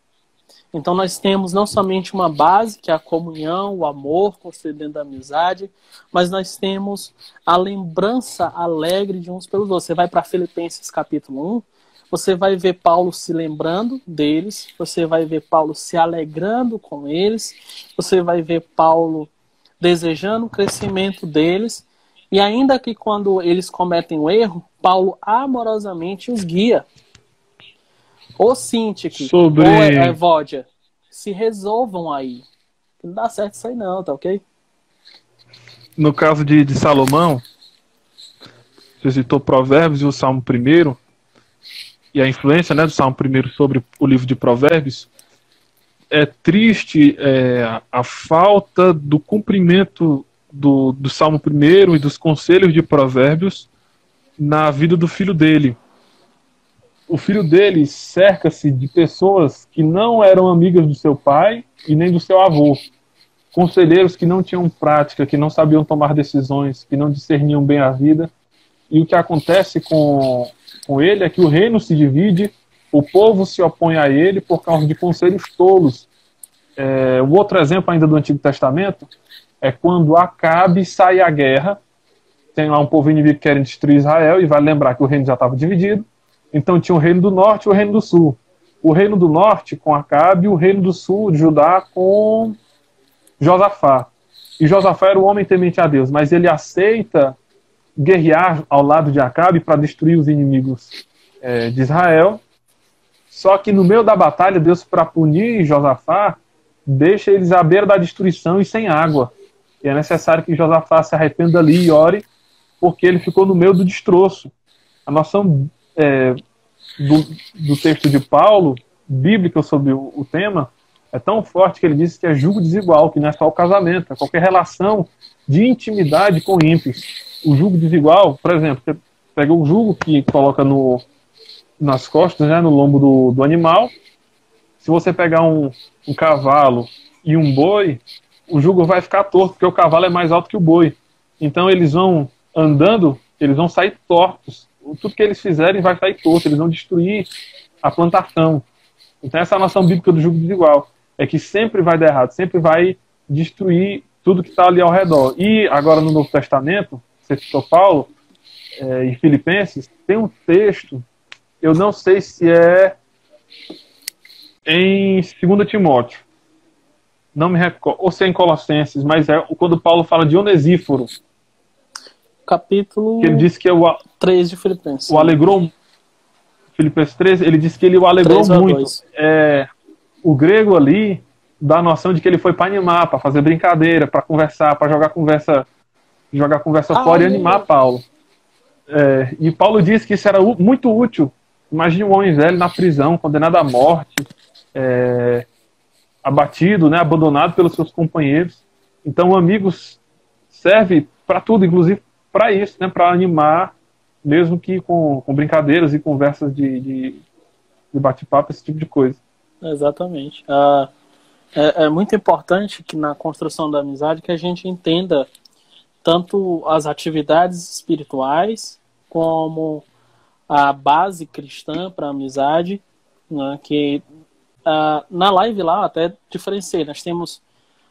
S1: Então nós temos não somente uma base, que é a comunhão, o amor construído dentro da amizade, mas nós temos a lembrança alegre de uns pelos outros. Você vai para Filipenses capítulo 1, você vai ver Paulo se lembrando deles, você vai ver Paulo se alegrando com eles, você vai ver Paulo desejando o crescimento deles, e ainda que quando eles cometem um erro, Paulo amorosamente os guia. Ou Sintik, Sobre... ou Evódia, se resolvam aí. Não dá certo isso aí não, tá ok?
S2: No caso de, de Salomão, você citou Provérbios e o Salmo 1 e a influência né, do Salmo 1 sobre o livro de Provérbios, é triste é, a falta do cumprimento do, do Salmo 1 e dos conselhos de Provérbios na vida do filho dele. O filho dele cerca-se de pessoas que não eram amigas do seu pai e nem do seu avô. Conselheiros que não tinham prática, que não sabiam tomar decisões, que não discerniam bem a vida. E o que acontece com, com ele é que o reino se divide, o povo se opõe a ele por causa de conselhos tolos. É, o outro exemplo ainda do Antigo Testamento é quando Acabe sai à guerra tem lá um povo inimigo querendo destruir Israel, e vai lembrar que o reino já estava dividido. Então tinha o reino do norte e o reino do sul. O reino do norte com Acabe e o reino do sul de Judá com Josafá. E Josafá era o homem temente a Deus, mas ele aceita guerrear ao lado de Acabe para destruir os inimigos é, de Israel. Só que no meio da batalha, Deus, para punir Josafá, deixa eles à beira da destruição e sem água. E é necessário que Josafá se arrependa ali e ore porque ele ficou no meio do destroço. A noção é, do, do, texto de Paulo, bíblica sobre o, o, tema, é tão forte que ele diz que é julgo desigual, que não é só o casamento, é qualquer relação de intimidade com ímpios. O julgo desigual, por exemplo, você pega o julgo que coloca no, nas costas, né, no lombo do, do animal. Se você pegar um, um cavalo e um boi, o jugo vai ficar torto, porque o cavalo é mais alto que o boi. Então eles vão andando, eles vão sair tortos. Tudo que eles fizerem vai sair torto, eles vão destruir a plantação. Então essa é a noção bíblica do jugo desigual. É que sempre vai dar errado, sempre vai destruir tudo que está ali ao redor. E agora no Novo Testamento, você citou Paulo, é, em Filipenses, tem um texto, eu não sei se é em 2 Timóteo, não me recordo, ou se é em Colossenses, mas é quando Paulo fala de Onesíforo,
S1: capítulo
S2: que ele disse que é o,
S1: 3 de Filipenses.
S2: O alegrou. Filipenses 3, ele disse que ele o alegrou muito. É, o grego ali dá a noção de que ele foi para animar, para fazer brincadeira, para conversar, para jogar conversa, jogar conversa ah, fora e animar Paulo. É, e Paulo disse que isso era muito útil. Imagine um homem velho na prisão, condenado à morte, é, abatido, né, abandonado pelos seus companheiros. Então, amigos serve para tudo, inclusive para isso, né, para animar, mesmo que com, com brincadeiras e conversas de, de, de bate-papo, esse tipo de coisa.
S1: Exatamente. Uh, é, é, muito importante que na construção da amizade que a gente entenda tanto as atividades espirituais como a base cristã para a amizade, né, que uh, na live lá até diferenciei, nós temos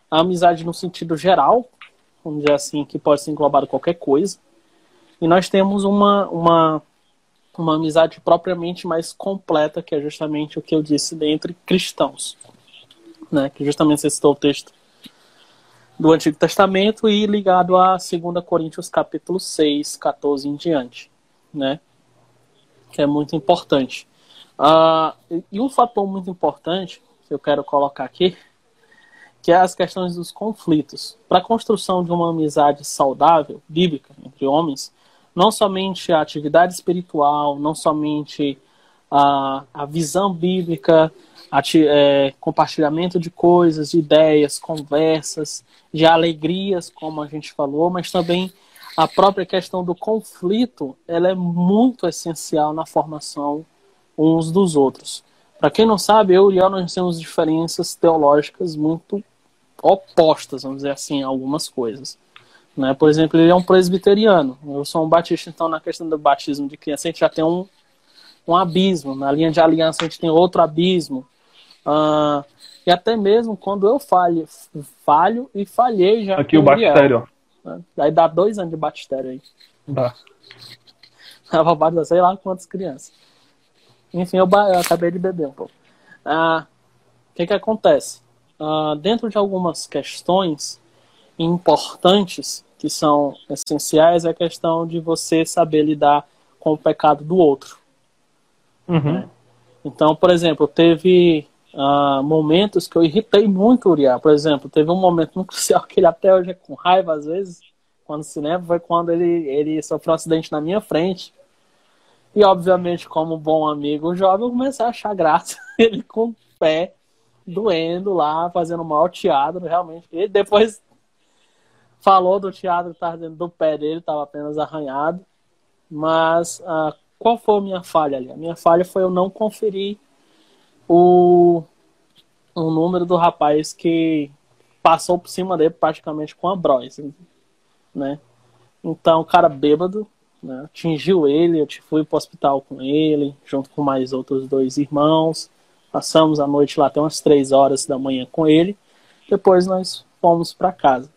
S1: a amizade no sentido geral, vamos dizer assim, que pode ser englobado qualquer coisa. E nós temos uma, uma, uma amizade propriamente mais completa, que é justamente o que eu disse dentre cristãos. Né? Que justamente você citou o texto do Antigo Testamento e ligado a 2 Coríntios capítulo 6, 14 em diante. Né? Que é muito importante. Uh, e um fator muito importante que eu quero colocar aqui que é as questões dos conflitos. Para a construção de uma amizade saudável, bíblica, entre homens, não somente a atividade espiritual, não somente a, a visão bíblica, é, compartilhamento de coisas, de ideias, conversas, de alegrias, como a gente falou, mas também a própria questão do conflito, ela é muito essencial na formação uns dos outros. Para quem não sabe, eu e Léo nós temos diferenças teológicas muito opostas, vamos dizer assim, algumas coisas. Né? Por exemplo, ele é um presbiteriano, eu sou um batista, então na questão do batismo de criança a gente já tem um, um abismo, na linha de aliança a gente tem outro abismo. Uh, e até mesmo quando eu falho, falho e falhei já.
S2: Aqui o batistério.
S1: Né? Aí dá dois anos de batistério aí.
S2: Dá. *laughs*
S1: Tava sei lá quantas crianças. Enfim, eu, eu acabei de beber um pouco. Ah, o que que acontece? Ah, dentro de algumas questões importantes que são essenciais é a questão de você saber lidar com o pecado do outro.
S2: Uhum. Né?
S1: Então, por exemplo, teve uh, momentos que eu irritei muito o Uriah. Por exemplo, teve um momento no crucial que ele até hoje é com raiva às vezes, quando se lembra, foi quando ele, ele sofreu um acidente na minha frente. E, obviamente, como bom amigo jovem, eu comecei a achar graça *laughs* ele com o pé doendo lá, fazendo mal teatro, realmente. E depois falou do teatro que estava dentro do pé dele, estava apenas arranhado. Mas uh, qual foi a minha falha ali? A minha falha foi eu não conferir o, o número do rapaz que passou por cima dele praticamente com a bros, né? Então, o cara bêbado, né? Atingiu ele, eu fui para o hospital com ele, junto com mais outros dois irmãos. Passamos a noite lá até umas três horas da manhã com ele. Depois nós fomos para casa.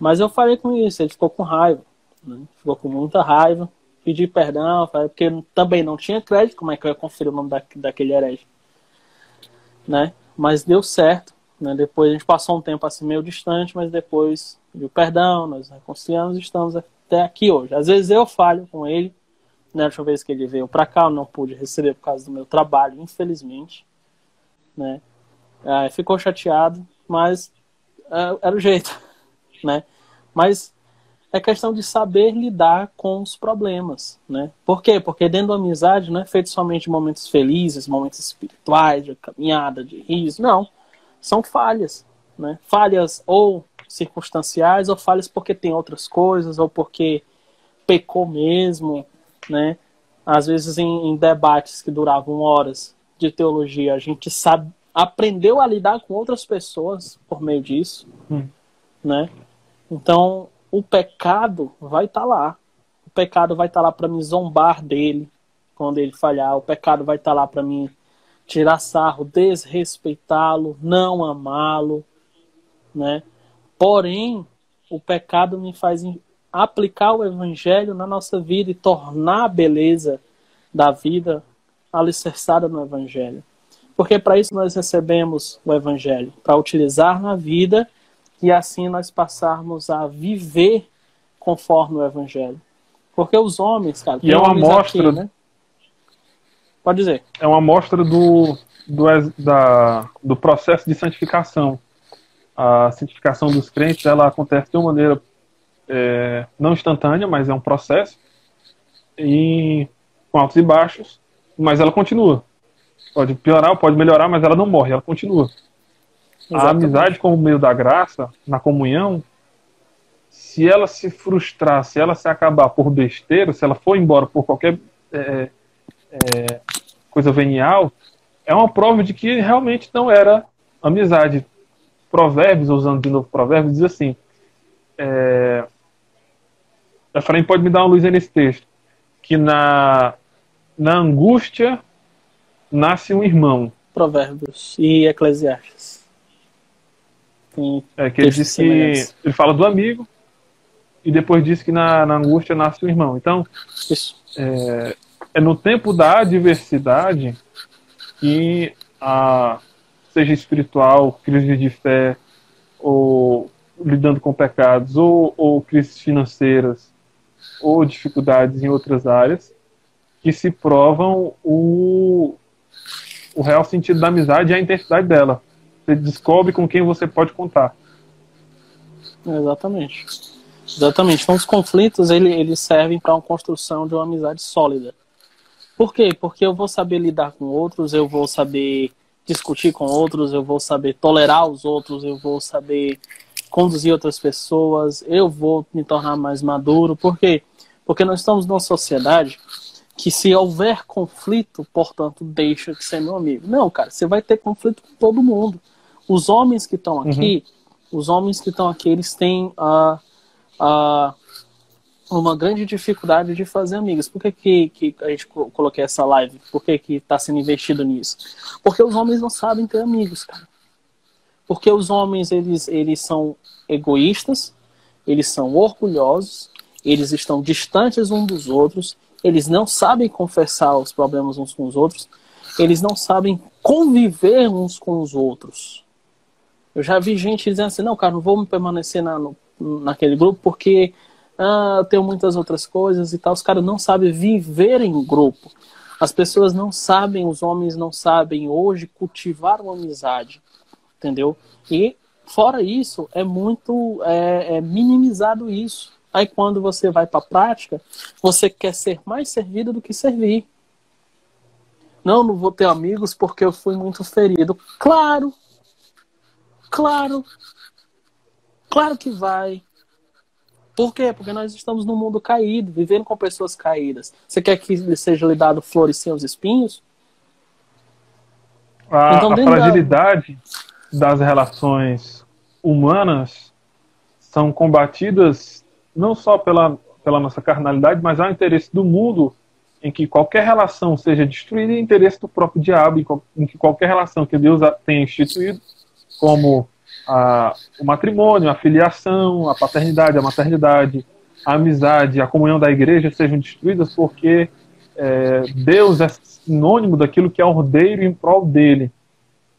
S1: Mas eu falei com isso, ele ficou com raiva. Né? Ficou com muita raiva. Pedi perdão, porque também não tinha crédito, como é que eu ia conferir o nome da, daquele herege? Né? Mas deu certo. Né? Depois a gente passou um tempo assim meio distante, mas depois pediu perdão, nós reconciliamos e estamos até aqui hoje. Às vezes eu falho com ele, né? A última vez que ele veio para cá, eu não pude receber por causa do meu trabalho, infelizmente, né? É, ficou chateado, mas é, era o jeito, *laughs* né? Mas é questão de saber lidar com os problemas, né? Por quê? Porque dentro da amizade não é feito somente de momentos felizes, momentos espirituais, de caminhada, de riso, não. São falhas, né? Falhas ou circunstanciais ou falhas porque tem outras coisas ou porque pecou mesmo, né? Às vezes em, em debates que duravam horas de teologia, a gente sabe, aprendeu a lidar com outras pessoas por meio disso, hum. né? Então, o pecado vai estar tá lá. O pecado vai estar tá lá para me zombar dele quando ele falhar. O pecado vai estar tá lá para me tirar sarro, desrespeitá-lo, não amá-lo, né? Porém, o pecado me faz aplicar o evangelho na nossa vida e tornar a beleza da vida alicerçada no evangelho. Porque para isso nós recebemos o evangelho, para utilizar na vida e assim nós passarmos a viver conforme o evangelho. Porque os homens, cara,
S2: e é uma amostra,
S1: né? Pode dizer.
S2: É uma amostra do, do, da, do processo de santificação a santificação dos crentes ela acontece de uma maneira é, não instantânea, mas é um processo, e com altos e baixos, mas ela continua. Pode piorar, pode melhorar, mas ela não morre, ela continua. Exatamente. A amizade como meio da graça, na comunhão, se ela se frustrar, se ela se acabar por besteira, se ela for embora por qualquer é, é, coisa venial, é uma prova de que realmente não era amizade Provérbios, usando de novo Provérbios, diz assim: é, a Efraim pode me dar uma luz aí nesse texto, que na, na angústia nasce um irmão.
S1: Provérbios e Eclesiastes.
S2: Tem é, que ele diz que ele fala do amigo e depois diz que na, na angústia nasce um irmão. Então, é, é no tempo da adversidade que a, seja espiritual, crise de fé, ou lidando com pecados, ou, ou crises financeiras, ou dificuldades em outras áreas, que se provam o, o real sentido da amizade e a intensidade dela. Você descobre com quem você pode contar.
S1: Exatamente. Exatamente. Então, os conflitos ele, eles servem para uma construção de uma amizade sólida. Por quê? Porque eu vou saber lidar com outros, eu vou saber discutir com outros, eu vou saber tolerar os outros, eu vou saber conduzir outras pessoas, eu vou me tornar mais maduro. Por quê? Porque nós estamos numa sociedade que se houver conflito, portanto, deixa de ser meu amigo. Não, cara, você vai ter conflito com todo mundo. Os homens que estão aqui, uhum. os homens que estão aqui, eles têm a, a uma grande dificuldade de fazer amigos. Por que, que, que a gente coloquei essa live? Por que está sendo investido nisso? Porque os homens não sabem ter amigos, cara. Porque os homens, eles, eles são egoístas, eles são orgulhosos, eles estão distantes uns dos outros, eles não sabem confessar os problemas uns com os outros, eles não sabem conviver uns com os outros. Eu já vi gente dizendo assim, não, cara, não vou me permanecer na, no, naquele grupo porque ah, tenho muitas outras coisas e tal. Os caras não sabem viver em grupo. As pessoas não sabem, os homens não sabem hoje cultivar uma amizade, entendeu? E fora isso, é muito é, é minimizado isso. Aí quando você vai para a prática, você quer ser mais servido do que servir. Não, não vou ter amigos porque eu fui muito ferido. Claro, claro, claro que vai. Por quê? Porque nós estamos num mundo caído, vivendo com pessoas caídas. Você quer que lhe seja lhe dado flores sem os espinhos?
S2: A, então, a fragilidade da... das relações humanas são combatidas não só pela, pela nossa carnalidade, mas ao interesse do mundo em que qualquer relação seja destruída e interesse do próprio diabo, em, em que qualquer relação que Deus tenha instituído, como a, o matrimônio, a filiação, a paternidade, a maternidade, a amizade, a comunhão da igreja sejam destruídas porque é, Deus é sinônimo daquilo que é ordeiro em prol dele.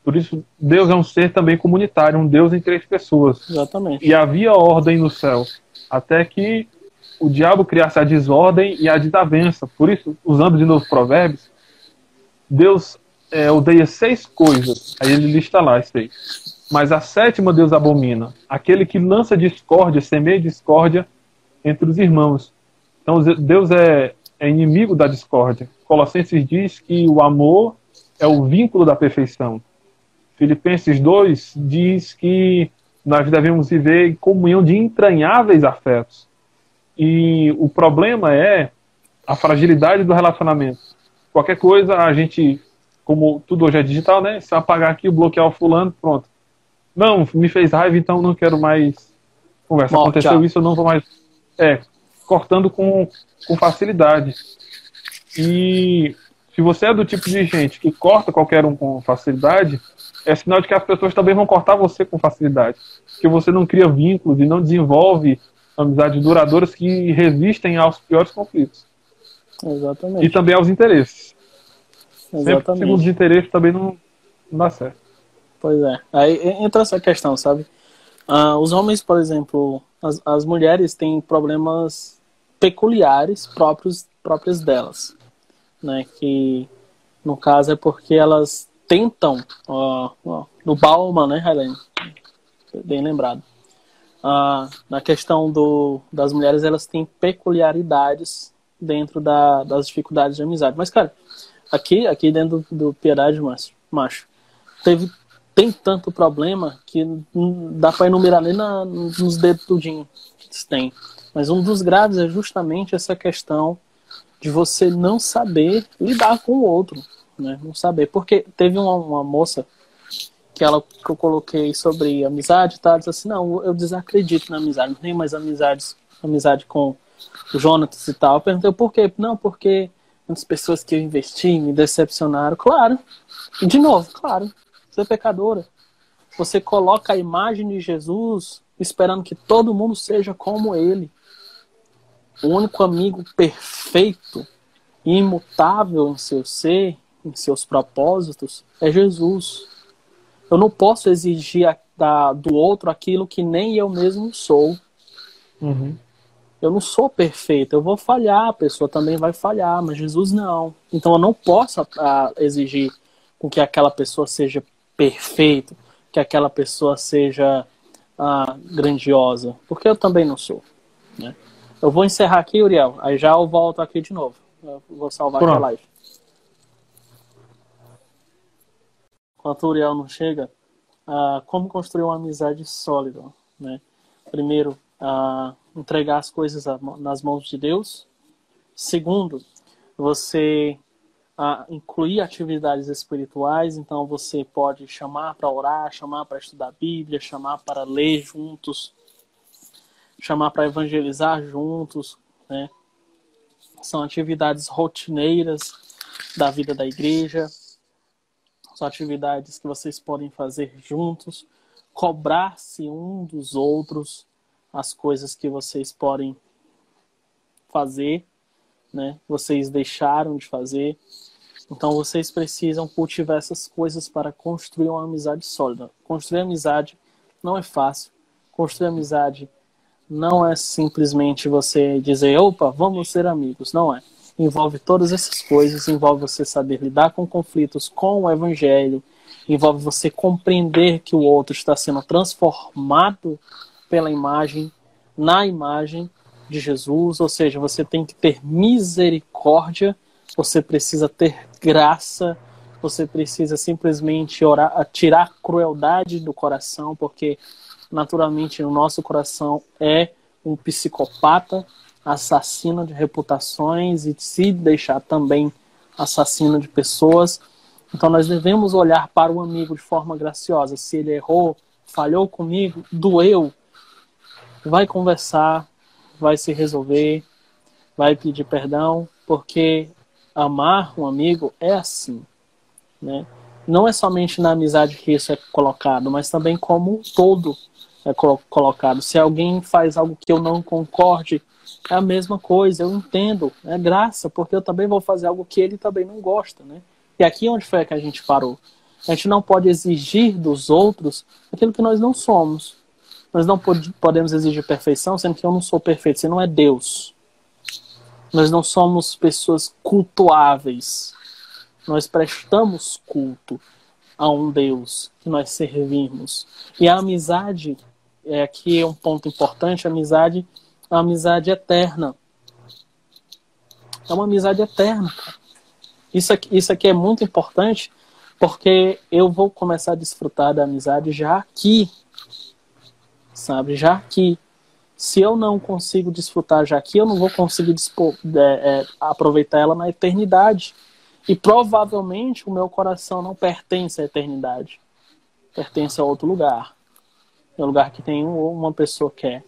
S2: Por isso, Deus é um ser também comunitário, um Deus em três pessoas.
S1: Exatamente.
S2: E havia ordem no céu, até que o diabo criasse a desordem e a desavença. Por isso, usando de novo provérbios, Deus é, odeia seis coisas. Aí ele lista lá as seis. Mas a sétima Deus abomina, aquele que lança discórdia, semeia discórdia entre os irmãos. Então Deus é, é inimigo da discórdia. Colossenses diz que o amor é o vínculo da perfeição. Filipenses 2 diz que nós devemos viver em comunhão de entranháveis afetos. E o problema é a fragilidade do relacionamento. Qualquer coisa, a gente, como tudo hoje é digital, né? Se apagar aqui, bloquear o fulano, pronto não, me fez raiva, então não quero mais conversa. Morte, Aconteceu tchau. isso, eu não vou mais. É, cortando com, com facilidade. E se você é do tipo de gente que corta qualquer um com facilidade, é sinal de que as pessoas também vão cortar você com facilidade. Que você não cria vínculos e não desenvolve amizades duradouras que resistem aos piores conflitos.
S1: Exatamente.
S2: E também aos interesses. Exatamente. Sempre segundo os interesses também não, não dá certo.
S1: Pois é. Aí entra essa questão, sabe? Ah, os homens, por exemplo, as, as mulheres têm problemas peculiares próprios próprios delas, né? Que no caso é porque elas tentam, ó, no Bauman, né, Helene? Bem lembrado. Ah, na questão do, das mulheres, elas têm peculiaridades dentro da, das dificuldades de amizade. Mas, cara, aqui, aqui dentro do, do Piedade Macho, macho, teve tem tanto problema que não dá para enumerar nem na, nos dedos tudinho que tem. Mas um dos graves é justamente essa questão de você não saber lidar com o outro, né? Não saber. Porque teve uma, uma moça que ela que eu coloquei sobre amizade, tá? Disse assim, não, eu desacredito na amizade, não tenho mais amizades, amizade com o Jonatas e tal. Eu perguntei por quê? Não, porque as pessoas que eu investi me decepcionaram. Claro. E de novo, claro. É pecadora. Você coloca a imagem de Jesus esperando que todo mundo seja como ele. O único amigo perfeito, imutável em seu ser, em seus propósitos, é Jesus. Eu não posso exigir da, do outro aquilo que nem eu mesmo sou. Uhum. Eu não sou perfeito, eu vou falhar, a pessoa também vai falhar, mas Jesus não. Então eu não posso a, a, exigir com que aquela pessoa seja perfeito, que aquela pessoa seja ah, grandiosa, porque eu também não sou. Né? Eu vou encerrar aqui, Uriel, aí já eu volto aqui de novo. Eu vou salvar Pronto. aqui a live. Enquanto o Uriel não chega, ah, como construir uma amizade sólida? Né? Primeiro, ah, entregar as coisas nas mãos de Deus. Segundo, você uh, incluir atividades espirituais, então você pode chamar para orar, chamar para estudar a Bíblia, chamar para ler juntos, chamar para evangelizar juntos, né? São atividades rotineiras da vida da igreja, são atividades que vocês podem fazer juntos, cobrar-se um dos outros as coisas que vocês podem fazer, né? Vocês deixaram de fazer. Então vocês precisam cultivar essas coisas para construir uma amizade sólida. Construir amizade não é fácil. Construir amizade não é simplesmente você dizer, opa, vamos ser amigos. Não é. Envolve todas essas coisas, envolve você saber lidar com conflitos com o evangelho, envolve você compreender que o outro está sendo transformado pela imagem, na imagem de Jesus, ou seja, você tem que ter misericórdia, você precisa ter graça, você precisa simplesmente orar, tirar a crueldade do coração, porque naturalmente no nosso coração é um psicopata, assassino de reputações e se deixar também assassino de pessoas. Então nós devemos olhar para o amigo de forma graciosa. Se ele errou, falhou comigo, doeu, vai conversar, vai se resolver, vai pedir perdão, porque amar um amigo é assim, né? Não é somente na amizade que isso é colocado, mas também como um todo é colocado. Se alguém faz algo que eu não concorde, é a mesma coisa, eu entendo, é graça, porque eu também vou fazer algo que ele também não gosta, né? E aqui é onde foi que a gente parou. A gente não pode exigir dos outros aquilo que nós não somos. Nós não podemos exigir perfeição, sendo que eu não sou perfeito, você não é Deus. Nós não somos pessoas cultuáveis. Nós prestamos culto a um Deus que nós servimos. E a amizade é, aqui é um ponto importante, a amizade é uma amizade eterna. É uma amizade eterna. Isso aqui, isso aqui é muito importante porque eu vou começar a desfrutar da amizade já aqui, sabe? Já aqui. Se eu não consigo desfrutar já aqui, eu não vou conseguir dispor, é, é, aproveitar ela na eternidade. E provavelmente o meu coração não pertence à eternidade. Pertence a outro lugar é um lugar que tem uma pessoa quer.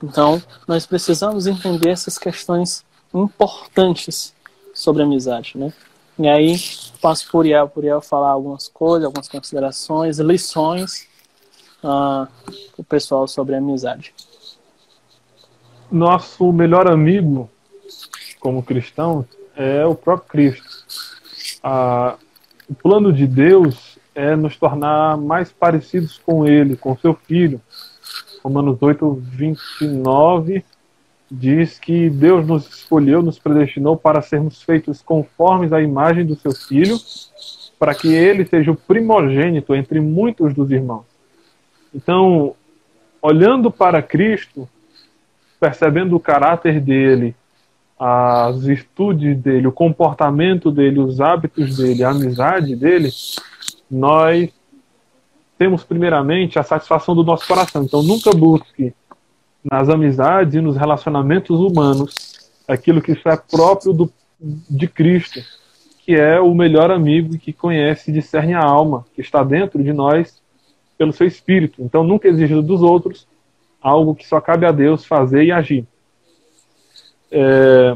S1: Então, nós precisamos entender essas questões importantes sobre amizade, né? E aí, passo por Uriel, por Uriel falar algumas coisas, algumas considerações, lições uh, o pessoal sobre amizade.
S2: Nosso melhor amigo, como cristão, é o próprio Cristo. Ah, o plano de Deus é nos tornar mais parecidos com Ele, com seu Filho. Romanos 8, 29 diz que Deus nos escolheu, nos predestinou para sermos feitos conformes à imagem do seu Filho, para que ele seja o primogênito entre muitos dos irmãos. Então, olhando para Cristo, percebendo o caráter dele, as virtudes dele, o comportamento dele, os hábitos dele, a amizade dele, nós temos primeiramente a satisfação do nosso coração. Então nunca busque nas amizades e nos relacionamentos humanos aquilo que é próprio do, de Cristo, que é o melhor amigo que conhece e discerne a alma, que está dentro de nós pelo seu espírito. Então nunca exija dos outros algo que só cabe a Deus fazer e agir. É,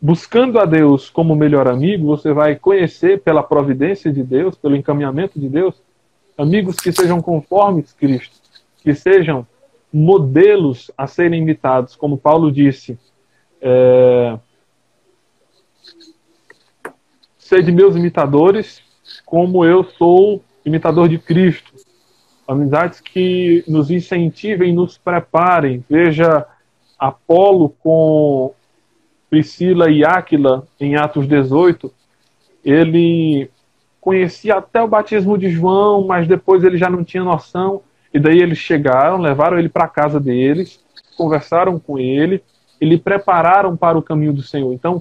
S2: buscando a Deus como melhor amigo, você vai conhecer pela providência de Deus, pelo encaminhamento de Deus, amigos que sejam conformes Cristo, que sejam modelos a serem imitados, como Paulo disse. É... Sede meus imitadores, como eu sou imitador de Cristo. Amizades que nos incentivem, nos preparem. Veja Apolo com Priscila e Áquila, em Atos 18, ele conhecia até o batismo de João, mas depois ele já não tinha noção. E daí eles chegaram, levaram ele para a casa deles, conversaram com ele e lhe prepararam para o caminho do Senhor. Então,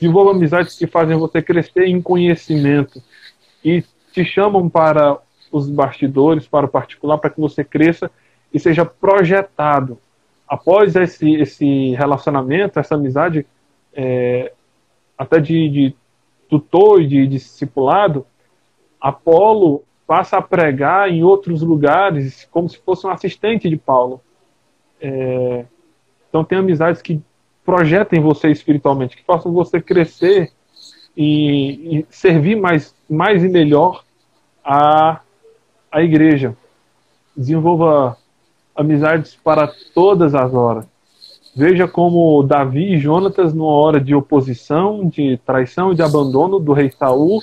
S2: desenvolva amizades que fazem você crescer em conhecimento e te chamam para os bastidores, para o particular, para que você cresça e seja projetado. Após esse, esse relacionamento, essa amizade, é, até de, de, tutor e de, discipulado, Apolo passa a pregar em outros lugares como se fosse um assistente de Paulo. É, então tem amizades que projetem você espiritualmente, que façam você crescer e, e servir mais, mais e melhor a, a igreja. Desenvolva amizades para todas as horas. Veja como Davi e Jonatas, numa hora de oposição, de traição e de abandono do rei Saul,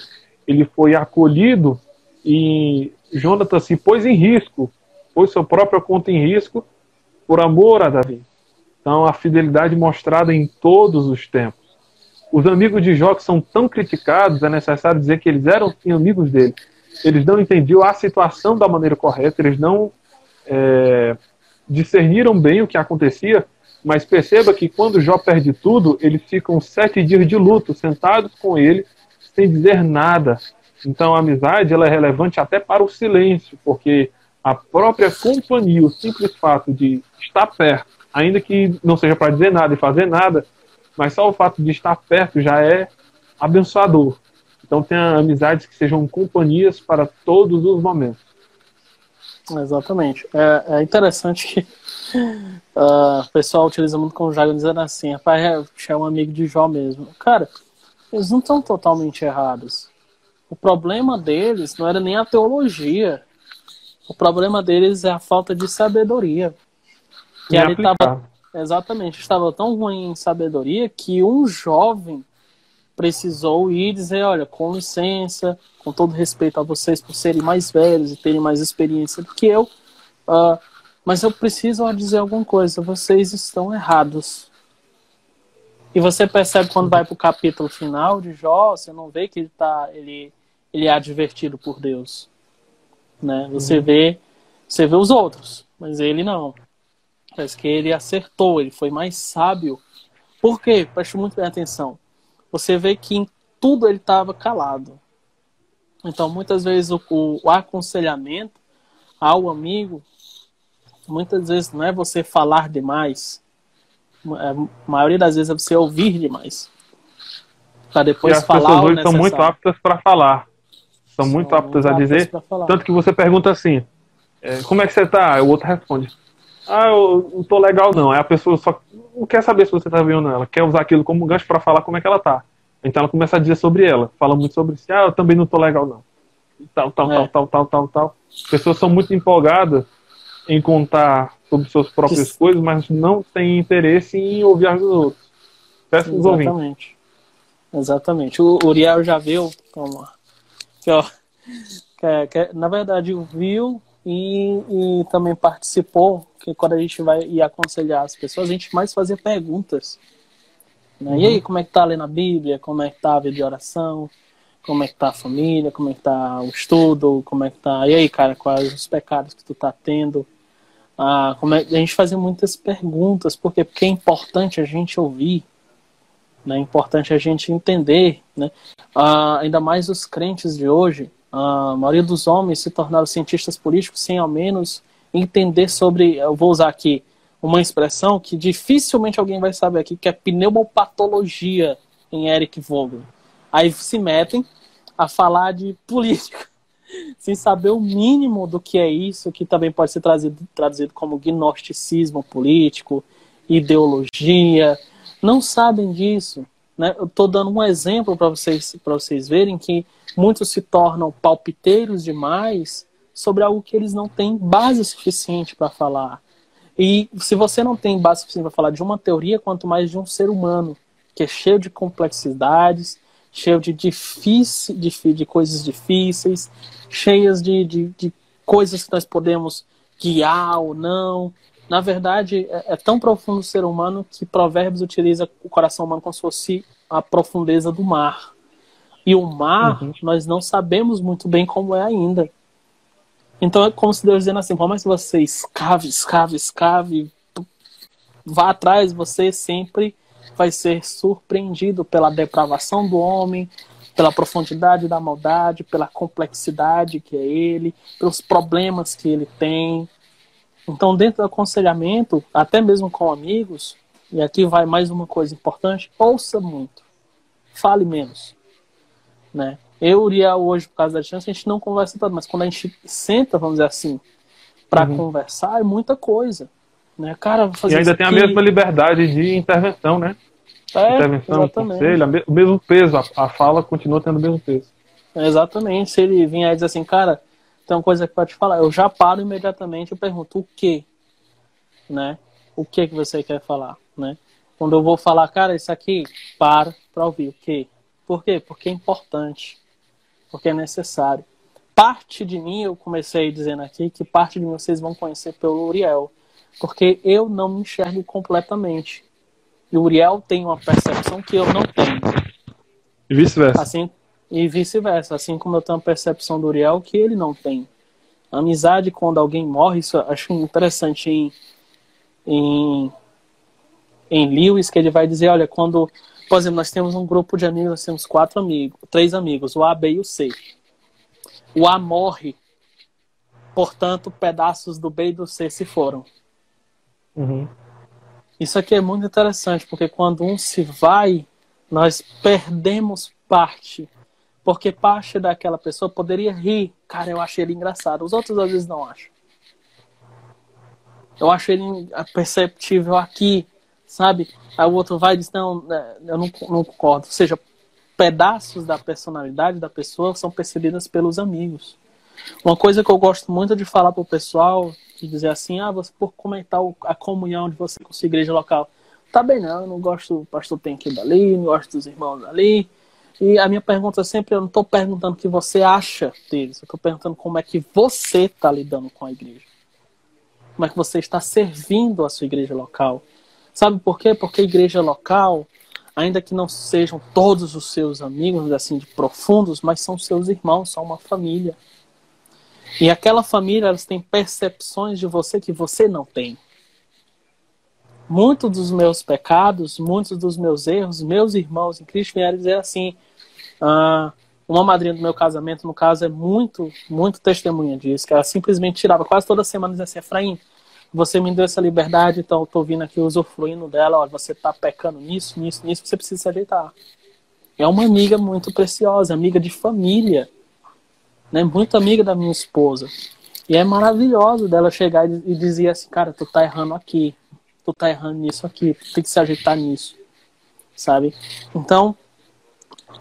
S2: ele foi acolhido e Jonatas se pôs em risco, pôs sua própria conta em risco por amor a Davi. Então, a fidelidade mostrada em todos os tempos. Os amigos de Jó que são tão criticados, é necessário dizer que eles eram sim amigos dele. Eles não entendiam a situação da maneira correta, eles não é, discerniram bem o que acontecia, mas perceba que quando Jó perde tudo, eles ficam sete dias de luto, sentados com ele, sem dizer nada. Então a amizade ela é relevante até para o silêncio, porque a própria companhia, o simples fato de estar perto, ainda que não seja para dizer nada e fazer nada, mas só o fato de estar perto já é abençoador. Então tenha amizades que sejam companhias para todos os momentos.
S1: Exatamente. É, é interessante que uh, *laughs* o pessoal utiliza muito como jargão dizendo assim, rapaz, é um amigo de Jó mesmo. Cara, eles não estão totalmente errados. O problema deles não era nem a teologia. O problema deles é a falta de sabedoria. Que estava exatamente estava tão ruim em sabedoria que um jovem precisou ir dizer, olha, com licença, com todo respeito a vocês por serem mais velhos e terem mais experiência do que eu, uh, mas eu preciso dizer alguma coisa, vocês estão errados. E você percebe quando vai para o capítulo final de Jó, você não vê que ele tá, ele, ele é advertido por Deus, né? Você vê, você vê os outros, mas ele não. Parece que ele acertou, ele foi mais sábio. Por quê? Preste muito bem atenção você vê que em tudo ele estava calado. Então, muitas vezes, o, o, aconselhamento ao amigo, muitas vezes não é você falar demais. É, a maioria das vezes é você ouvir demais. Para depois
S2: e as
S1: falar.
S2: As pessoas hoje são muito aptas para falar. São, são muito aptas a dizer. Tanto que você pergunta assim: é, como é que você está? O outro responde: ah, eu não tô legal não. Aí a pessoa só não quer saber se você tá vendo ela, quer usar aquilo como gancho para falar como é que ela tá. Então ela começa a dizer sobre ela, fala muito sobre si, ah, eu também não tô legal não. Tal, tal, é. tal, tal, tal, tal, tal. As pessoas são muito empolgadas em contar sobre suas próprias que... coisas, mas não têm interesse em ouvir as dos outros. Peço os
S1: Exatamente. Exatamente. O Uriel já viu como que, ó, que, que, na verdade viu e, e também participou, que quando a gente vai ir aconselhar as pessoas, a gente mais fazia perguntas. Né? Uhum. E aí, como é que tá lendo a Bíblia? Como é que tá a vida de oração? Como é que tá a família? Como é que tá o estudo? Como é que tá... E aí, cara, quais os pecados que tu tá tendo? Ah, como é... A gente fazia muitas perguntas, porque, porque é importante a gente ouvir, né? é importante a gente entender, né? Ah, ainda mais os crentes de hoje, a maioria dos homens se tornaram cientistas políticos sem ao menos entender sobre, eu vou usar aqui uma expressão que dificilmente alguém vai saber aqui, que é pneumopatologia em Eric Vogel. Aí se metem a falar de *laughs* política, sem saber o mínimo do que é isso, que também pode ser trazido, traduzido como gnosticismo político, ideologia. Não sabem disso. Né? Eu estou dando um exemplo para vocês, vocês verem que muitos se tornam palpiteiros demais sobre algo que eles não têm base suficiente para falar. E se você não tem base suficiente para falar de uma teoria, quanto mais de um ser humano, que é cheio de complexidades, cheio de, difícil, de, de coisas difíceis, cheias de, de, de, coisas que nós podemos guiar ou não. Na verdade, é, é tão profundo o ser humano que Provérbios utiliza o coração humano como se fosse a profundeza do mar. E o mar, uhum. nós não sabemos muito bem como é ainda. Então é como se Deus dizendo assim, por mais que você escave, escave, escave, vá atrás, você sempre vai ser surpreendido pela depravação do homem, pela profundidade da maldade, pela complexidade que é ele, pelos problemas que ele tem. Então, dentro do aconselhamento, até mesmo com amigos, e aqui vai mais uma coisa importante: ouça muito, fale menos. Né? Eu Uriel, hoje, por causa da distância, a gente não conversa tanto, mas quando a gente senta, vamos dizer assim, para uhum. conversar, é muita coisa. Né? Cara,
S2: fazer e ainda tem aqui... a mesma liberdade de intervenção, né? É, intervenção, exatamente. conselho, o mesmo peso, a, a fala continua tendo o mesmo peso.
S1: Exatamente. Se ele vier e dizer assim, cara, tem uma coisa que pode te falar, eu já paro imediatamente e pergunto o que, né? O que que você quer falar, né? Quando eu vou falar, cara, isso aqui, para para ouvir o que. Por quê? Porque é importante, porque é necessário. Parte de mim, eu comecei dizendo aqui, que parte de mim vocês vão conhecer pelo Uriel, porque eu não me enxergo completamente. E o Uriel tem uma percepção que eu não tenho.
S2: E vice-versa.
S1: Assim, e vice-versa. Assim como eu tenho a percepção do Uriel que ele não tem. A amizade, quando alguém morre, isso eu acho interessante em, em, em Lewis, que ele vai dizer, olha, quando, por exemplo, nós temos um grupo de amigos, nós temos quatro amigos, três amigos, o A, B e o C. O A morre, portanto, pedaços do B e do C se foram.
S2: Uhum.
S1: Isso aqui é muito interessante, porque quando um se vai, nós perdemos parte. Porque parte daquela pessoa poderia rir. Cara, eu achei ele engraçado. Os outros às vezes não acham. Eu acho ele perceptível aqui, sabe? Aí o outro vai e diz, não, né, eu não, não concordo. Ou seja, pedaços da personalidade da pessoa são percebidas pelos amigos. Uma coisa que eu gosto muito de falar para o pessoal de dizer assim, ah, você por comentar a comunhão de você com sua igreja local. Tá bem, não, eu não gosto do pastor Penque dali, não gosto dos irmãos ali. E a minha pergunta sempre, eu não estou perguntando o que você acha deles, eu estou perguntando como é que você está lidando com a igreja. Como é que você está servindo a sua igreja local. Sabe por quê? Porque a igreja local, ainda que não sejam todos os seus amigos, assim, de profundos, mas são seus irmãos, são uma família. E aquela família, elas têm percepções de você que você não tem. Muitos dos meus pecados, muitos dos meus erros, meus irmãos em Cristo vieram dizer assim. Ah, uma madrinha do meu casamento, no caso, é muito, muito testemunha disso, que ela simplesmente tirava quase toda semana e dizia assim, Efraim, você me deu essa liberdade, então eu tô vindo aqui usufruindo dela, olha, você tá pecando nisso, nisso, nisso, você precisa se ajeitar. É uma amiga muito preciosa, amiga de família né, muito amiga da minha esposa. E é maravilhoso dela chegar e dizer assim, cara, tu tá errando aqui, tu tá errando nisso aqui, tu tem que se ajeitar nisso, sabe? Então,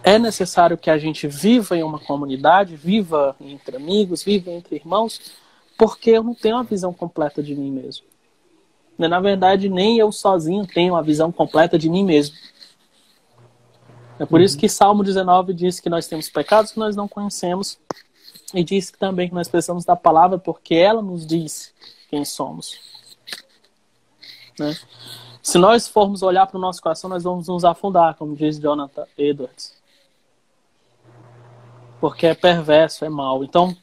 S1: é necessário que a gente viva em uma comunidade, viva entre amigos, viva entre irmãos, porque eu não tenho uma visão completa de mim mesmo. Na verdade, nem eu sozinho tenho uma visão completa de mim mesmo. É por uhum. isso que Salmo 19 diz que nós temos pecados que nós não conhecemos e diz também que nós precisamos da palavra porque ela nos diz quem somos. Né? Se nós formos olhar para o nosso coração, nós vamos nos afundar, como diz Jonathan Edwards. Porque é perverso, é mal. Então,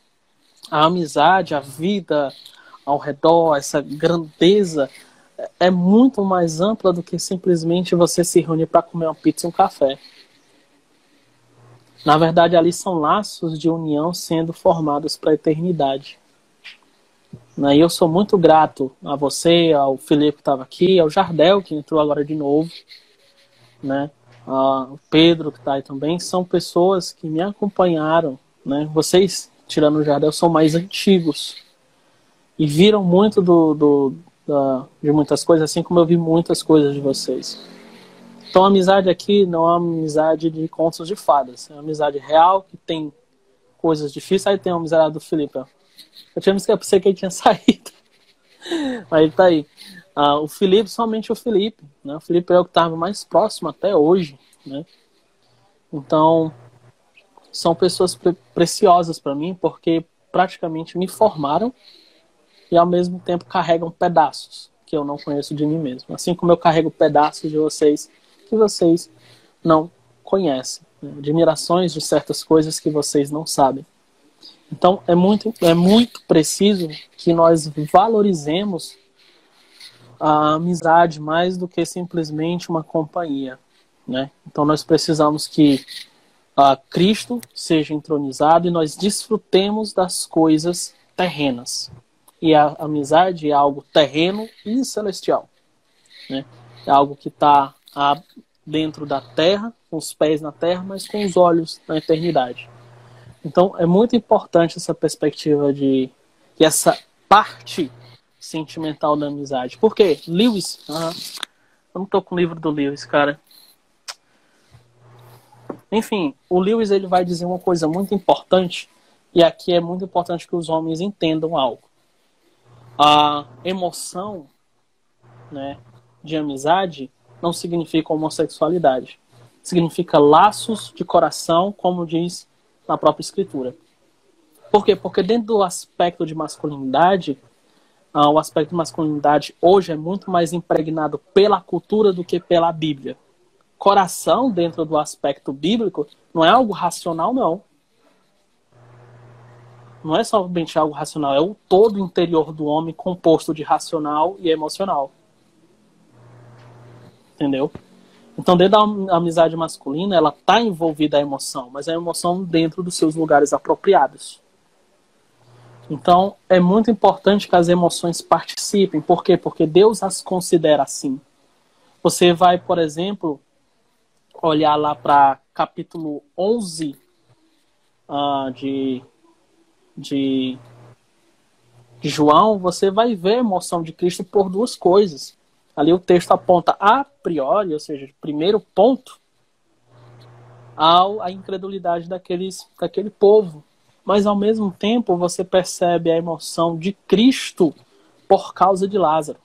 S1: a amizade, a vida ao redor, essa grandeza é muito mais ampla do que simplesmente você se reunir para comer uma pizza e um café. Na verdade, ali são laços de união sendo formados para a eternidade. Né, e eu sou muito grato a você, ao Felipe que estava aqui, ao Jardel, que entrou agora de novo, né? ao Pedro, que está aí também. São pessoas que me acompanharam. Né? Vocês, tirando o Jardel, são mais antigos. E viram muito do, do da, de muitas coisas, assim como eu vi muitas coisas de vocês. Então a amizade aqui não é uma amizade de contos de fadas, é uma amizade real que tem coisas difíceis. Aí tem a amizade do Felipe. Eu tinha me esquecido que ele tinha *laughs* saído. Mas ele tá aí. Ah, o Felipe, somente o Felipe. Né? O Felipe é o que estava mais próximo até hoje. Né? Então, são pessoas pre preciosas para mim porque praticamente me formaram e ao mesmo tempo carregam pedaços que eu não conheço de mim mesmo. Assim como eu carrego pedaços de vocês que vocês não conhecem, né? admirações de certas coisas que vocês não sabem. Então é muito, é muito preciso que nós valorizemos a amizade mais do que simplesmente uma companhia. Né? Então nós precisamos que uh, Cristo seja entronizado e nós desfrutemos das coisas terrenas. E a amizade é algo terreno e celestial. Né? É algo que está dentro da terra, com os pés na terra, mas com os olhos na eternidade. Então é muito importante essa perspectiva de que essa parte sentimental da amizade. Por quê? Lewis, uh, eu não tô com o livro do Lewis, cara. Enfim, o Lewis ele vai dizer uma coisa muito importante e aqui é muito importante que os homens entendam algo. A emoção, né, de amizade não significa homossexualidade. Significa laços de coração, como diz na própria escritura. Por quê? Porque dentro do aspecto de masculinidade, uh, o aspecto de masculinidade hoje é muito mais impregnado pela cultura do que pela Bíblia. Coração, dentro do aspecto bíblico, não é algo racional, não. Não é somente algo racional, é o todo interior do homem composto de racional e emocional. Entendeu? Então, dentro da amizade masculina, ela está envolvida a emoção, mas a emoção dentro dos seus lugares apropriados. Então, é muito importante que as emoções participem. Por quê? Porque Deus as considera assim. Você vai, por exemplo, olhar lá para capítulo 11 uh, de, de, de João, você vai ver a emoção de Cristo por duas coisas. Ali o texto aponta a priori, ou seja, primeiro ponto, ao, a incredulidade daqueles, daquele povo. Mas ao mesmo tempo você percebe a emoção de Cristo por causa de Lázaro.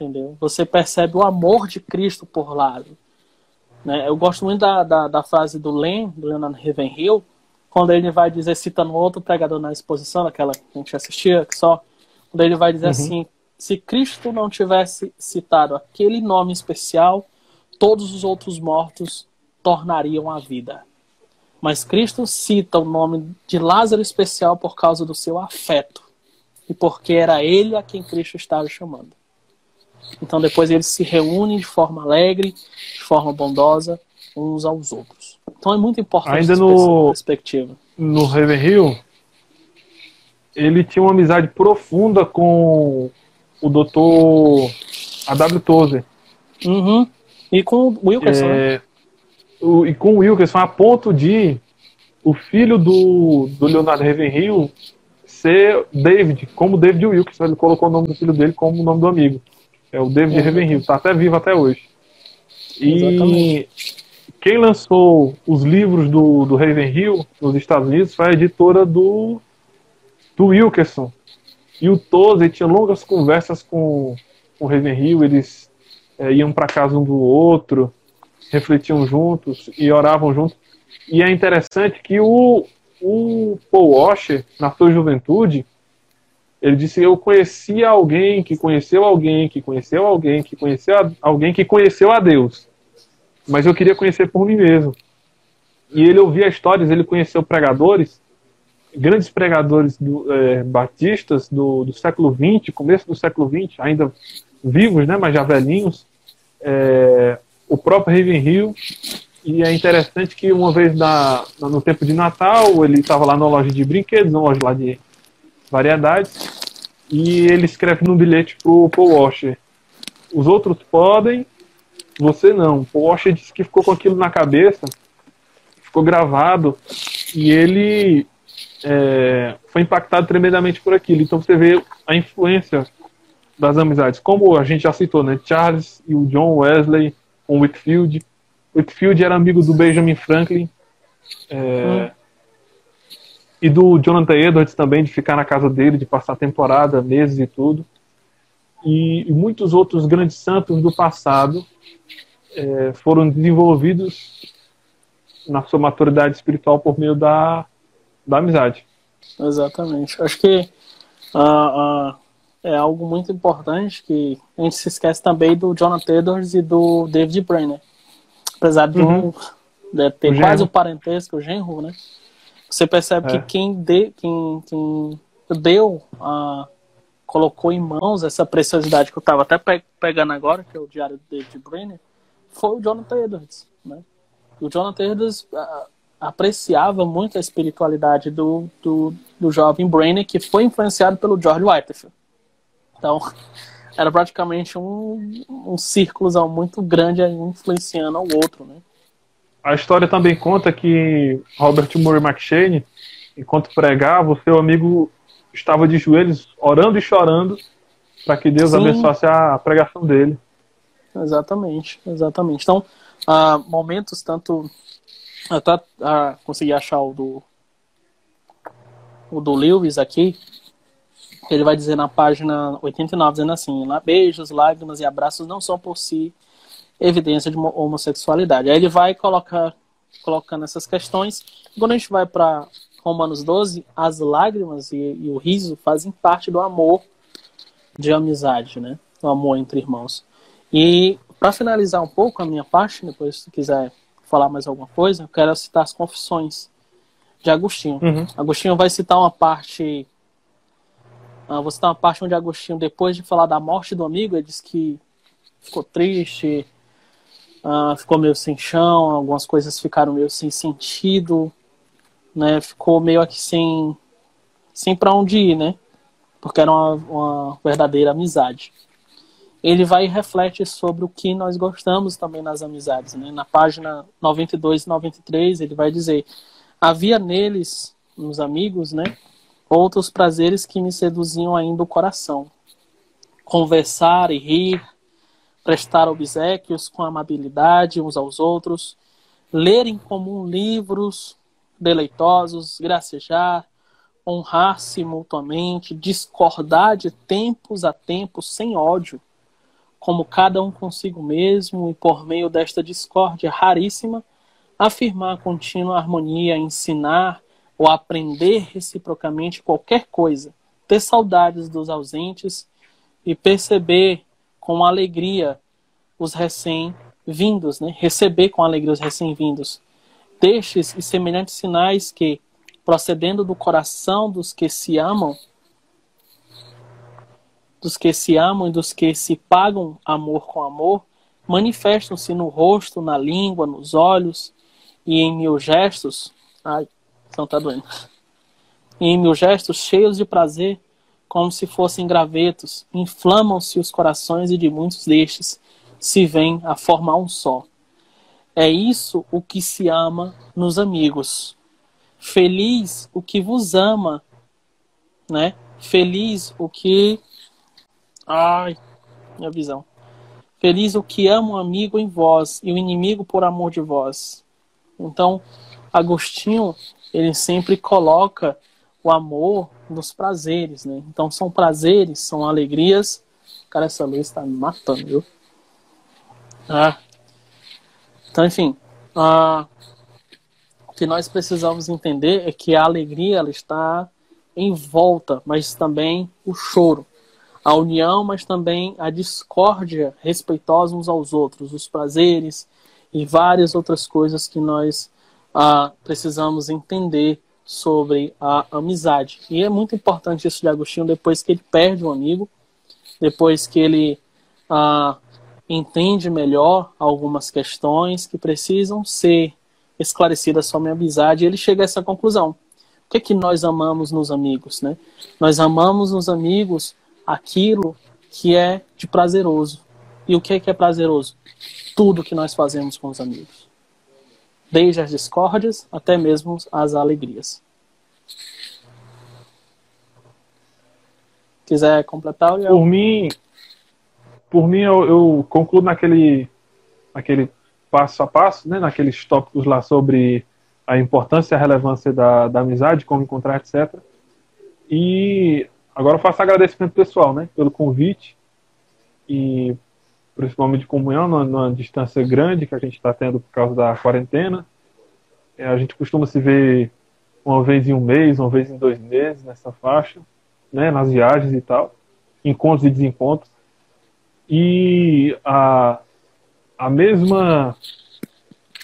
S1: Entendeu? Você percebe o amor de Cristo por Lázaro. Né? Eu gosto muito da, da, da frase do Len, do Leonard Ravenhill, quando ele vai dizer, citando outro pregador na exposição, aquela que a gente assistia, que só quando ele vai dizer uhum. assim: se Cristo não tivesse citado aquele nome especial, todos os outros mortos tornariam a vida. Mas Cristo cita o nome de Lázaro especial por causa do seu afeto e porque era ele a quem Cristo estava chamando. Então depois eles se reúnem de forma alegre, de forma bondosa, uns aos outros. Então é muito importante
S2: Ainda no, perspectiva. No Ravenhill, ele tinha uma amizade profunda com o doutor A.W. Tozer.
S1: Uhum. E com o Wilkerson, é,
S2: né? o, E com o Wilkerson, a ponto de o filho do, do Leonardo Ravenhill ser David, como David Wilkerson. Ele colocou o nome do filho dele como o nome do amigo. É o David uhum. Ravenhill, está até vivo até hoje. E Exatamente. quem lançou os livros do, do Ravenhill nos Estados Unidos foi a editora do do Wilkerson. E o Tozer tinha longas conversas com, com o Ravenhill, eles é, iam para casa um do outro, refletiam juntos e oravam juntos. E é interessante que o, o Paul Washer, na sua juventude, ele disse: Eu conhecia alguém que conheceu alguém, que conheceu alguém, que conheceu a, alguém que conheceu a Deus. Mas eu queria conhecer por mim mesmo. E ele ouvia histórias, ele conheceu pregadores grandes pregadores do, é, batistas do, do século XX, começo do século XX, ainda vivos, né, mas já velhinhos, é, o próprio Ravenhill, e é interessante que uma vez na, no tempo de Natal, ele estava lá na loja de brinquedos, na loja lá de variedades, e ele escreve num bilhete para o Paul Washer, os outros podem, você não. Paul Washer disse que ficou com aquilo na cabeça, ficou gravado, e ele é, foi impactado tremendamente por aquilo. Então você vê a influência das amizades. Como a gente já citou, né? Charles e o John Wesley com Whitfield. Whitfield era amigo do Benjamin Franklin. É, hum. E do Jonathan Edwards também, de ficar na casa dele, de passar temporada, meses e tudo. E, e muitos outros grandes santos do passado é, foram desenvolvidos na sua maturidade espiritual por meio da da amizade.
S1: Exatamente. Acho que uh, uh, é algo muito importante que a gente se esquece também do Jonathan Edwards e do David Brenner. Apesar de uhum. um, ter o quase genro. o parentesco, o genro, né? Você percebe é. que quem, de, quem, quem deu, uh, colocou em mãos essa preciosidade que eu estava até pe pegando agora, que é o diário do David Brenner, foi o Jonathan Edwards. Né? O Jonathan Edwards uh, apreciava muito a espiritualidade do, do, do jovem Brainy, que foi influenciado pelo George Whitefield. Então, *laughs* era praticamente um, um círculo muito grande influenciando ao outro, né?
S2: A história também conta que Robert Murray McShane, enquanto pregava, o seu amigo estava de joelhos orando e chorando para que Deus Sim. abençoasse a pregação dele.
S1: Exatamente, exatamente. Então, uh, momentos tanto até uh, consegui achar o do o do Lewis aqui, ele vai dizer na página 89, dizendo assim, lá beijos, lágrimas e abraços não são por si evidência de homossexualidade. Aí ele vai colocar colocando essas questões. Quando a gente vai para Romanos 12, as lágrimas e, e, o riso fazem parte do amor de amizade, né? O amor entre irmãos. E para finalizar um pouco a minha parte, depois se quiser falar mais alguma coisa, eu quero citar as confissões de Agostinho. Uhum. Agostinho vai citar uma parte. Uh, vou citar uma parte onde Agostinho, depois de falar da morte do amigo, ele diz que ficou triste, uh, ficou meio sem chão, algumas coisas ficaram meio sem sentido, né? Ficou meio aqui sem, sem para onde ir, né? Porque era uma, uma verdadeira amizade ele vai e reflete sobre o que nós gostamos também nas amizades. Né? Na página 92 e 93, ele vai dizer: Havia neles, nos amigos, né, outros prazeres que me seduziam ainda o coração. Conversar e rir, prestar obsequios com amabilidade uns aos outros, ler em comum livros deleitosos, gracejar, honrar-se mutuamente, discordar de tempos a tempos sem ódio como cada um consigo mesmo e por meio desta discórdia raríssima, afirmar contínua harmonia, ensinar ou aprender reciprocamente qualquer coisa, ter saudades dos ausentes e perceber com alegria os recém-vindos, né? receber com alegria os recém-vindos. Destes e semelhantes sinais que, procedendo do coração dos que se amam, dos que se amam e dos que se pagam amor com amor, manifestam-se no rosto, na língua, nos olhos e em mil gestos. Ai, não tá doendo. E em mil gestos cheios de prazer, como se fossem gravetos, inflamam-se os corações e de muitos destes se vêm a formar um só. É isso o que se ama nos amigos. Feliz o que vos ama, né? Feliz o que Ai, minha visão. Feliz o que ama o amigo em vós e o inimigo por amor de vós. Então, Agostinho, ele sempre coloca o amor nos prazeres, né? Então, são prazeres, são alegrias. Cara, essa luz está me matando, viu? Ah. Então, enfim, ah, o que nós precisamos entender é que a alegria ela está em volta, mas também o choro a união, mas também a discórdia respeitosa uns aos outros, os prazeres e várias outras coisas que nós ah, precisamos entender sobre a amizade. E é muito importante isso de Agostinho depois que ele perde um amigo, depois que ele ah, entende melhor algumas questões que precisam ser esclarecidas sobre a amizade, ele chega a essa conclusão. O que é que nós amamos nos amigos? Né? Nós amamos nos amigos aquilo que é de prazeroso. E o que é que é prazeroso? Tudo que nós fazemos com os amigos. Desde as discórdias até mesmo as alegrias. Quiser completar?
S2: Eu... Por mim, por mim eu, eu concluo naquele, naquele passo a passo, né, naqueles tópicos lá sobre a importância e a relevância da, da amizade, como encontrar, etc. E Agora eu faço agradecimento pessoal, né, pelo convite e momento de comunhão numa, numa distância grande que a gente está tendo por causa da quarentena. É, a gente costuma se ver uma vez em um mês, uma vez em dois meses nessa faixa, né, nas viagens e tal, encontros e desencontros. E a, a mesma,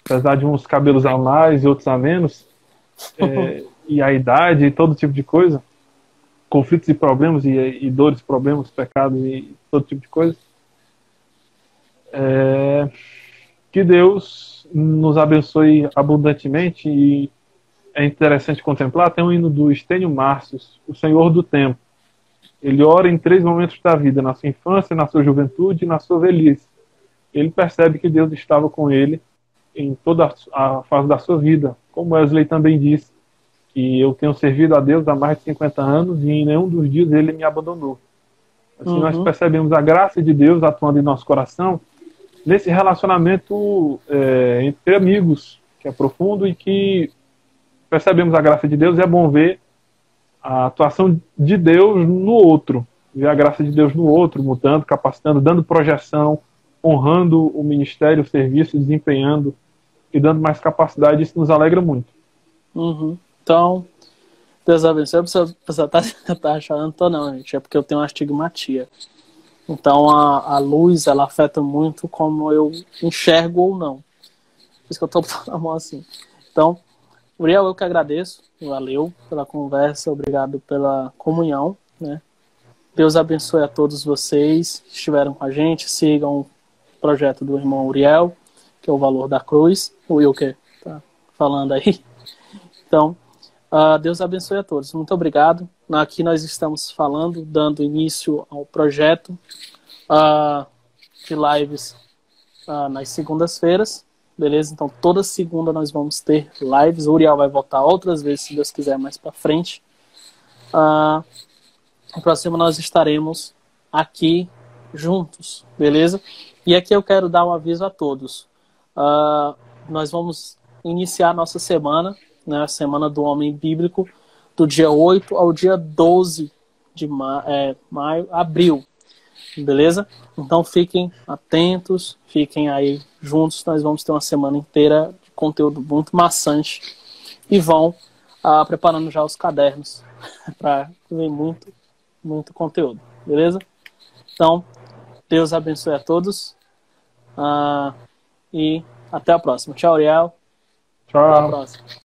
S2: apesar de uns cabelos a mais e outros a menos, *laughs* é, e a idade e todo tipo de coisa, conflitos e problemas e, e dores, problemas, pecados e todo tipo de coisa. É, que Deus nos abençoe abundantemente e é interessante contemplar, tem um hino do Estênio Márcios, o Senhor do Tempo. Ele ora em três momentos da vida, na sua infância, na sua juventude e na sua velhice. Ele percebe que Deus estava com ele em toda a fase da sua vida. Como Wesley também disse, que eu tenho servido a Deus há mais de 50 anos e em nenhum dos dias ele me abandonou. Assim uhum. nós percebemos a graça de Deus atuando em nosso coração nesse relacionamento é, entre amigos, que é profundo e que percebemos a graça de Deus, é bom ver a atuação de Deus no outro, ver a graça de Deus no outro, mudando, capacitando, dando projeção, honrando o ministério, o serviço, desempenhando e dando mais capacidade, isso nos alegra muito.
S1: Uhum. Então, Deus abençoe. A pessoa tá, *laughs* tá achando, não, gente, é porque eu tenho uma astigmatia. Então, a, a luz, ela afeta muito como eu enxergo ou não. Por isso que eu tô *laughs* botando a mão assim. Então, Uriel, eu que agradeço. Valeu pela conversa, obrigado pela comunhão. Né? Deus abençoe a todos vocês que estiveram com a gente. Sigam o projeto do irmão Uriel, que é o Valor da Cruz. O que tá falando aí. Então, uh, Deus abençoe a todos. Muito obrigado. Aqui nós estamos falando, dando início ao projeto uh, de lives uh, nas segundas-feiras. Beleza? Então toda segunda nós vamos ter lives. O Uriel vai voltar outras vezes, se Deus quiser, mais para frente. Uh, no próximo nós estaremos aqui juntos, beleza? E aqui eu quero dar um aviso a todos. Uh, nós vamos iniciar nossa semana, né, a semana do Homem Bíblico, do dia 8 ao dia 12 de ma é, maio, abril, beleza? Então fiquem atentos, fiquem aí juntos. Nós vamos ter uma semana inteira de conteúdo muito maçante e vão ah, preparando já os cadernos *laughs* para ver muito, muito conteúdo, beleza? Então, Deus abençoe a todos ah, e até a próxima. Tchau, Ariel.
S2: Tchau. Até a próxima.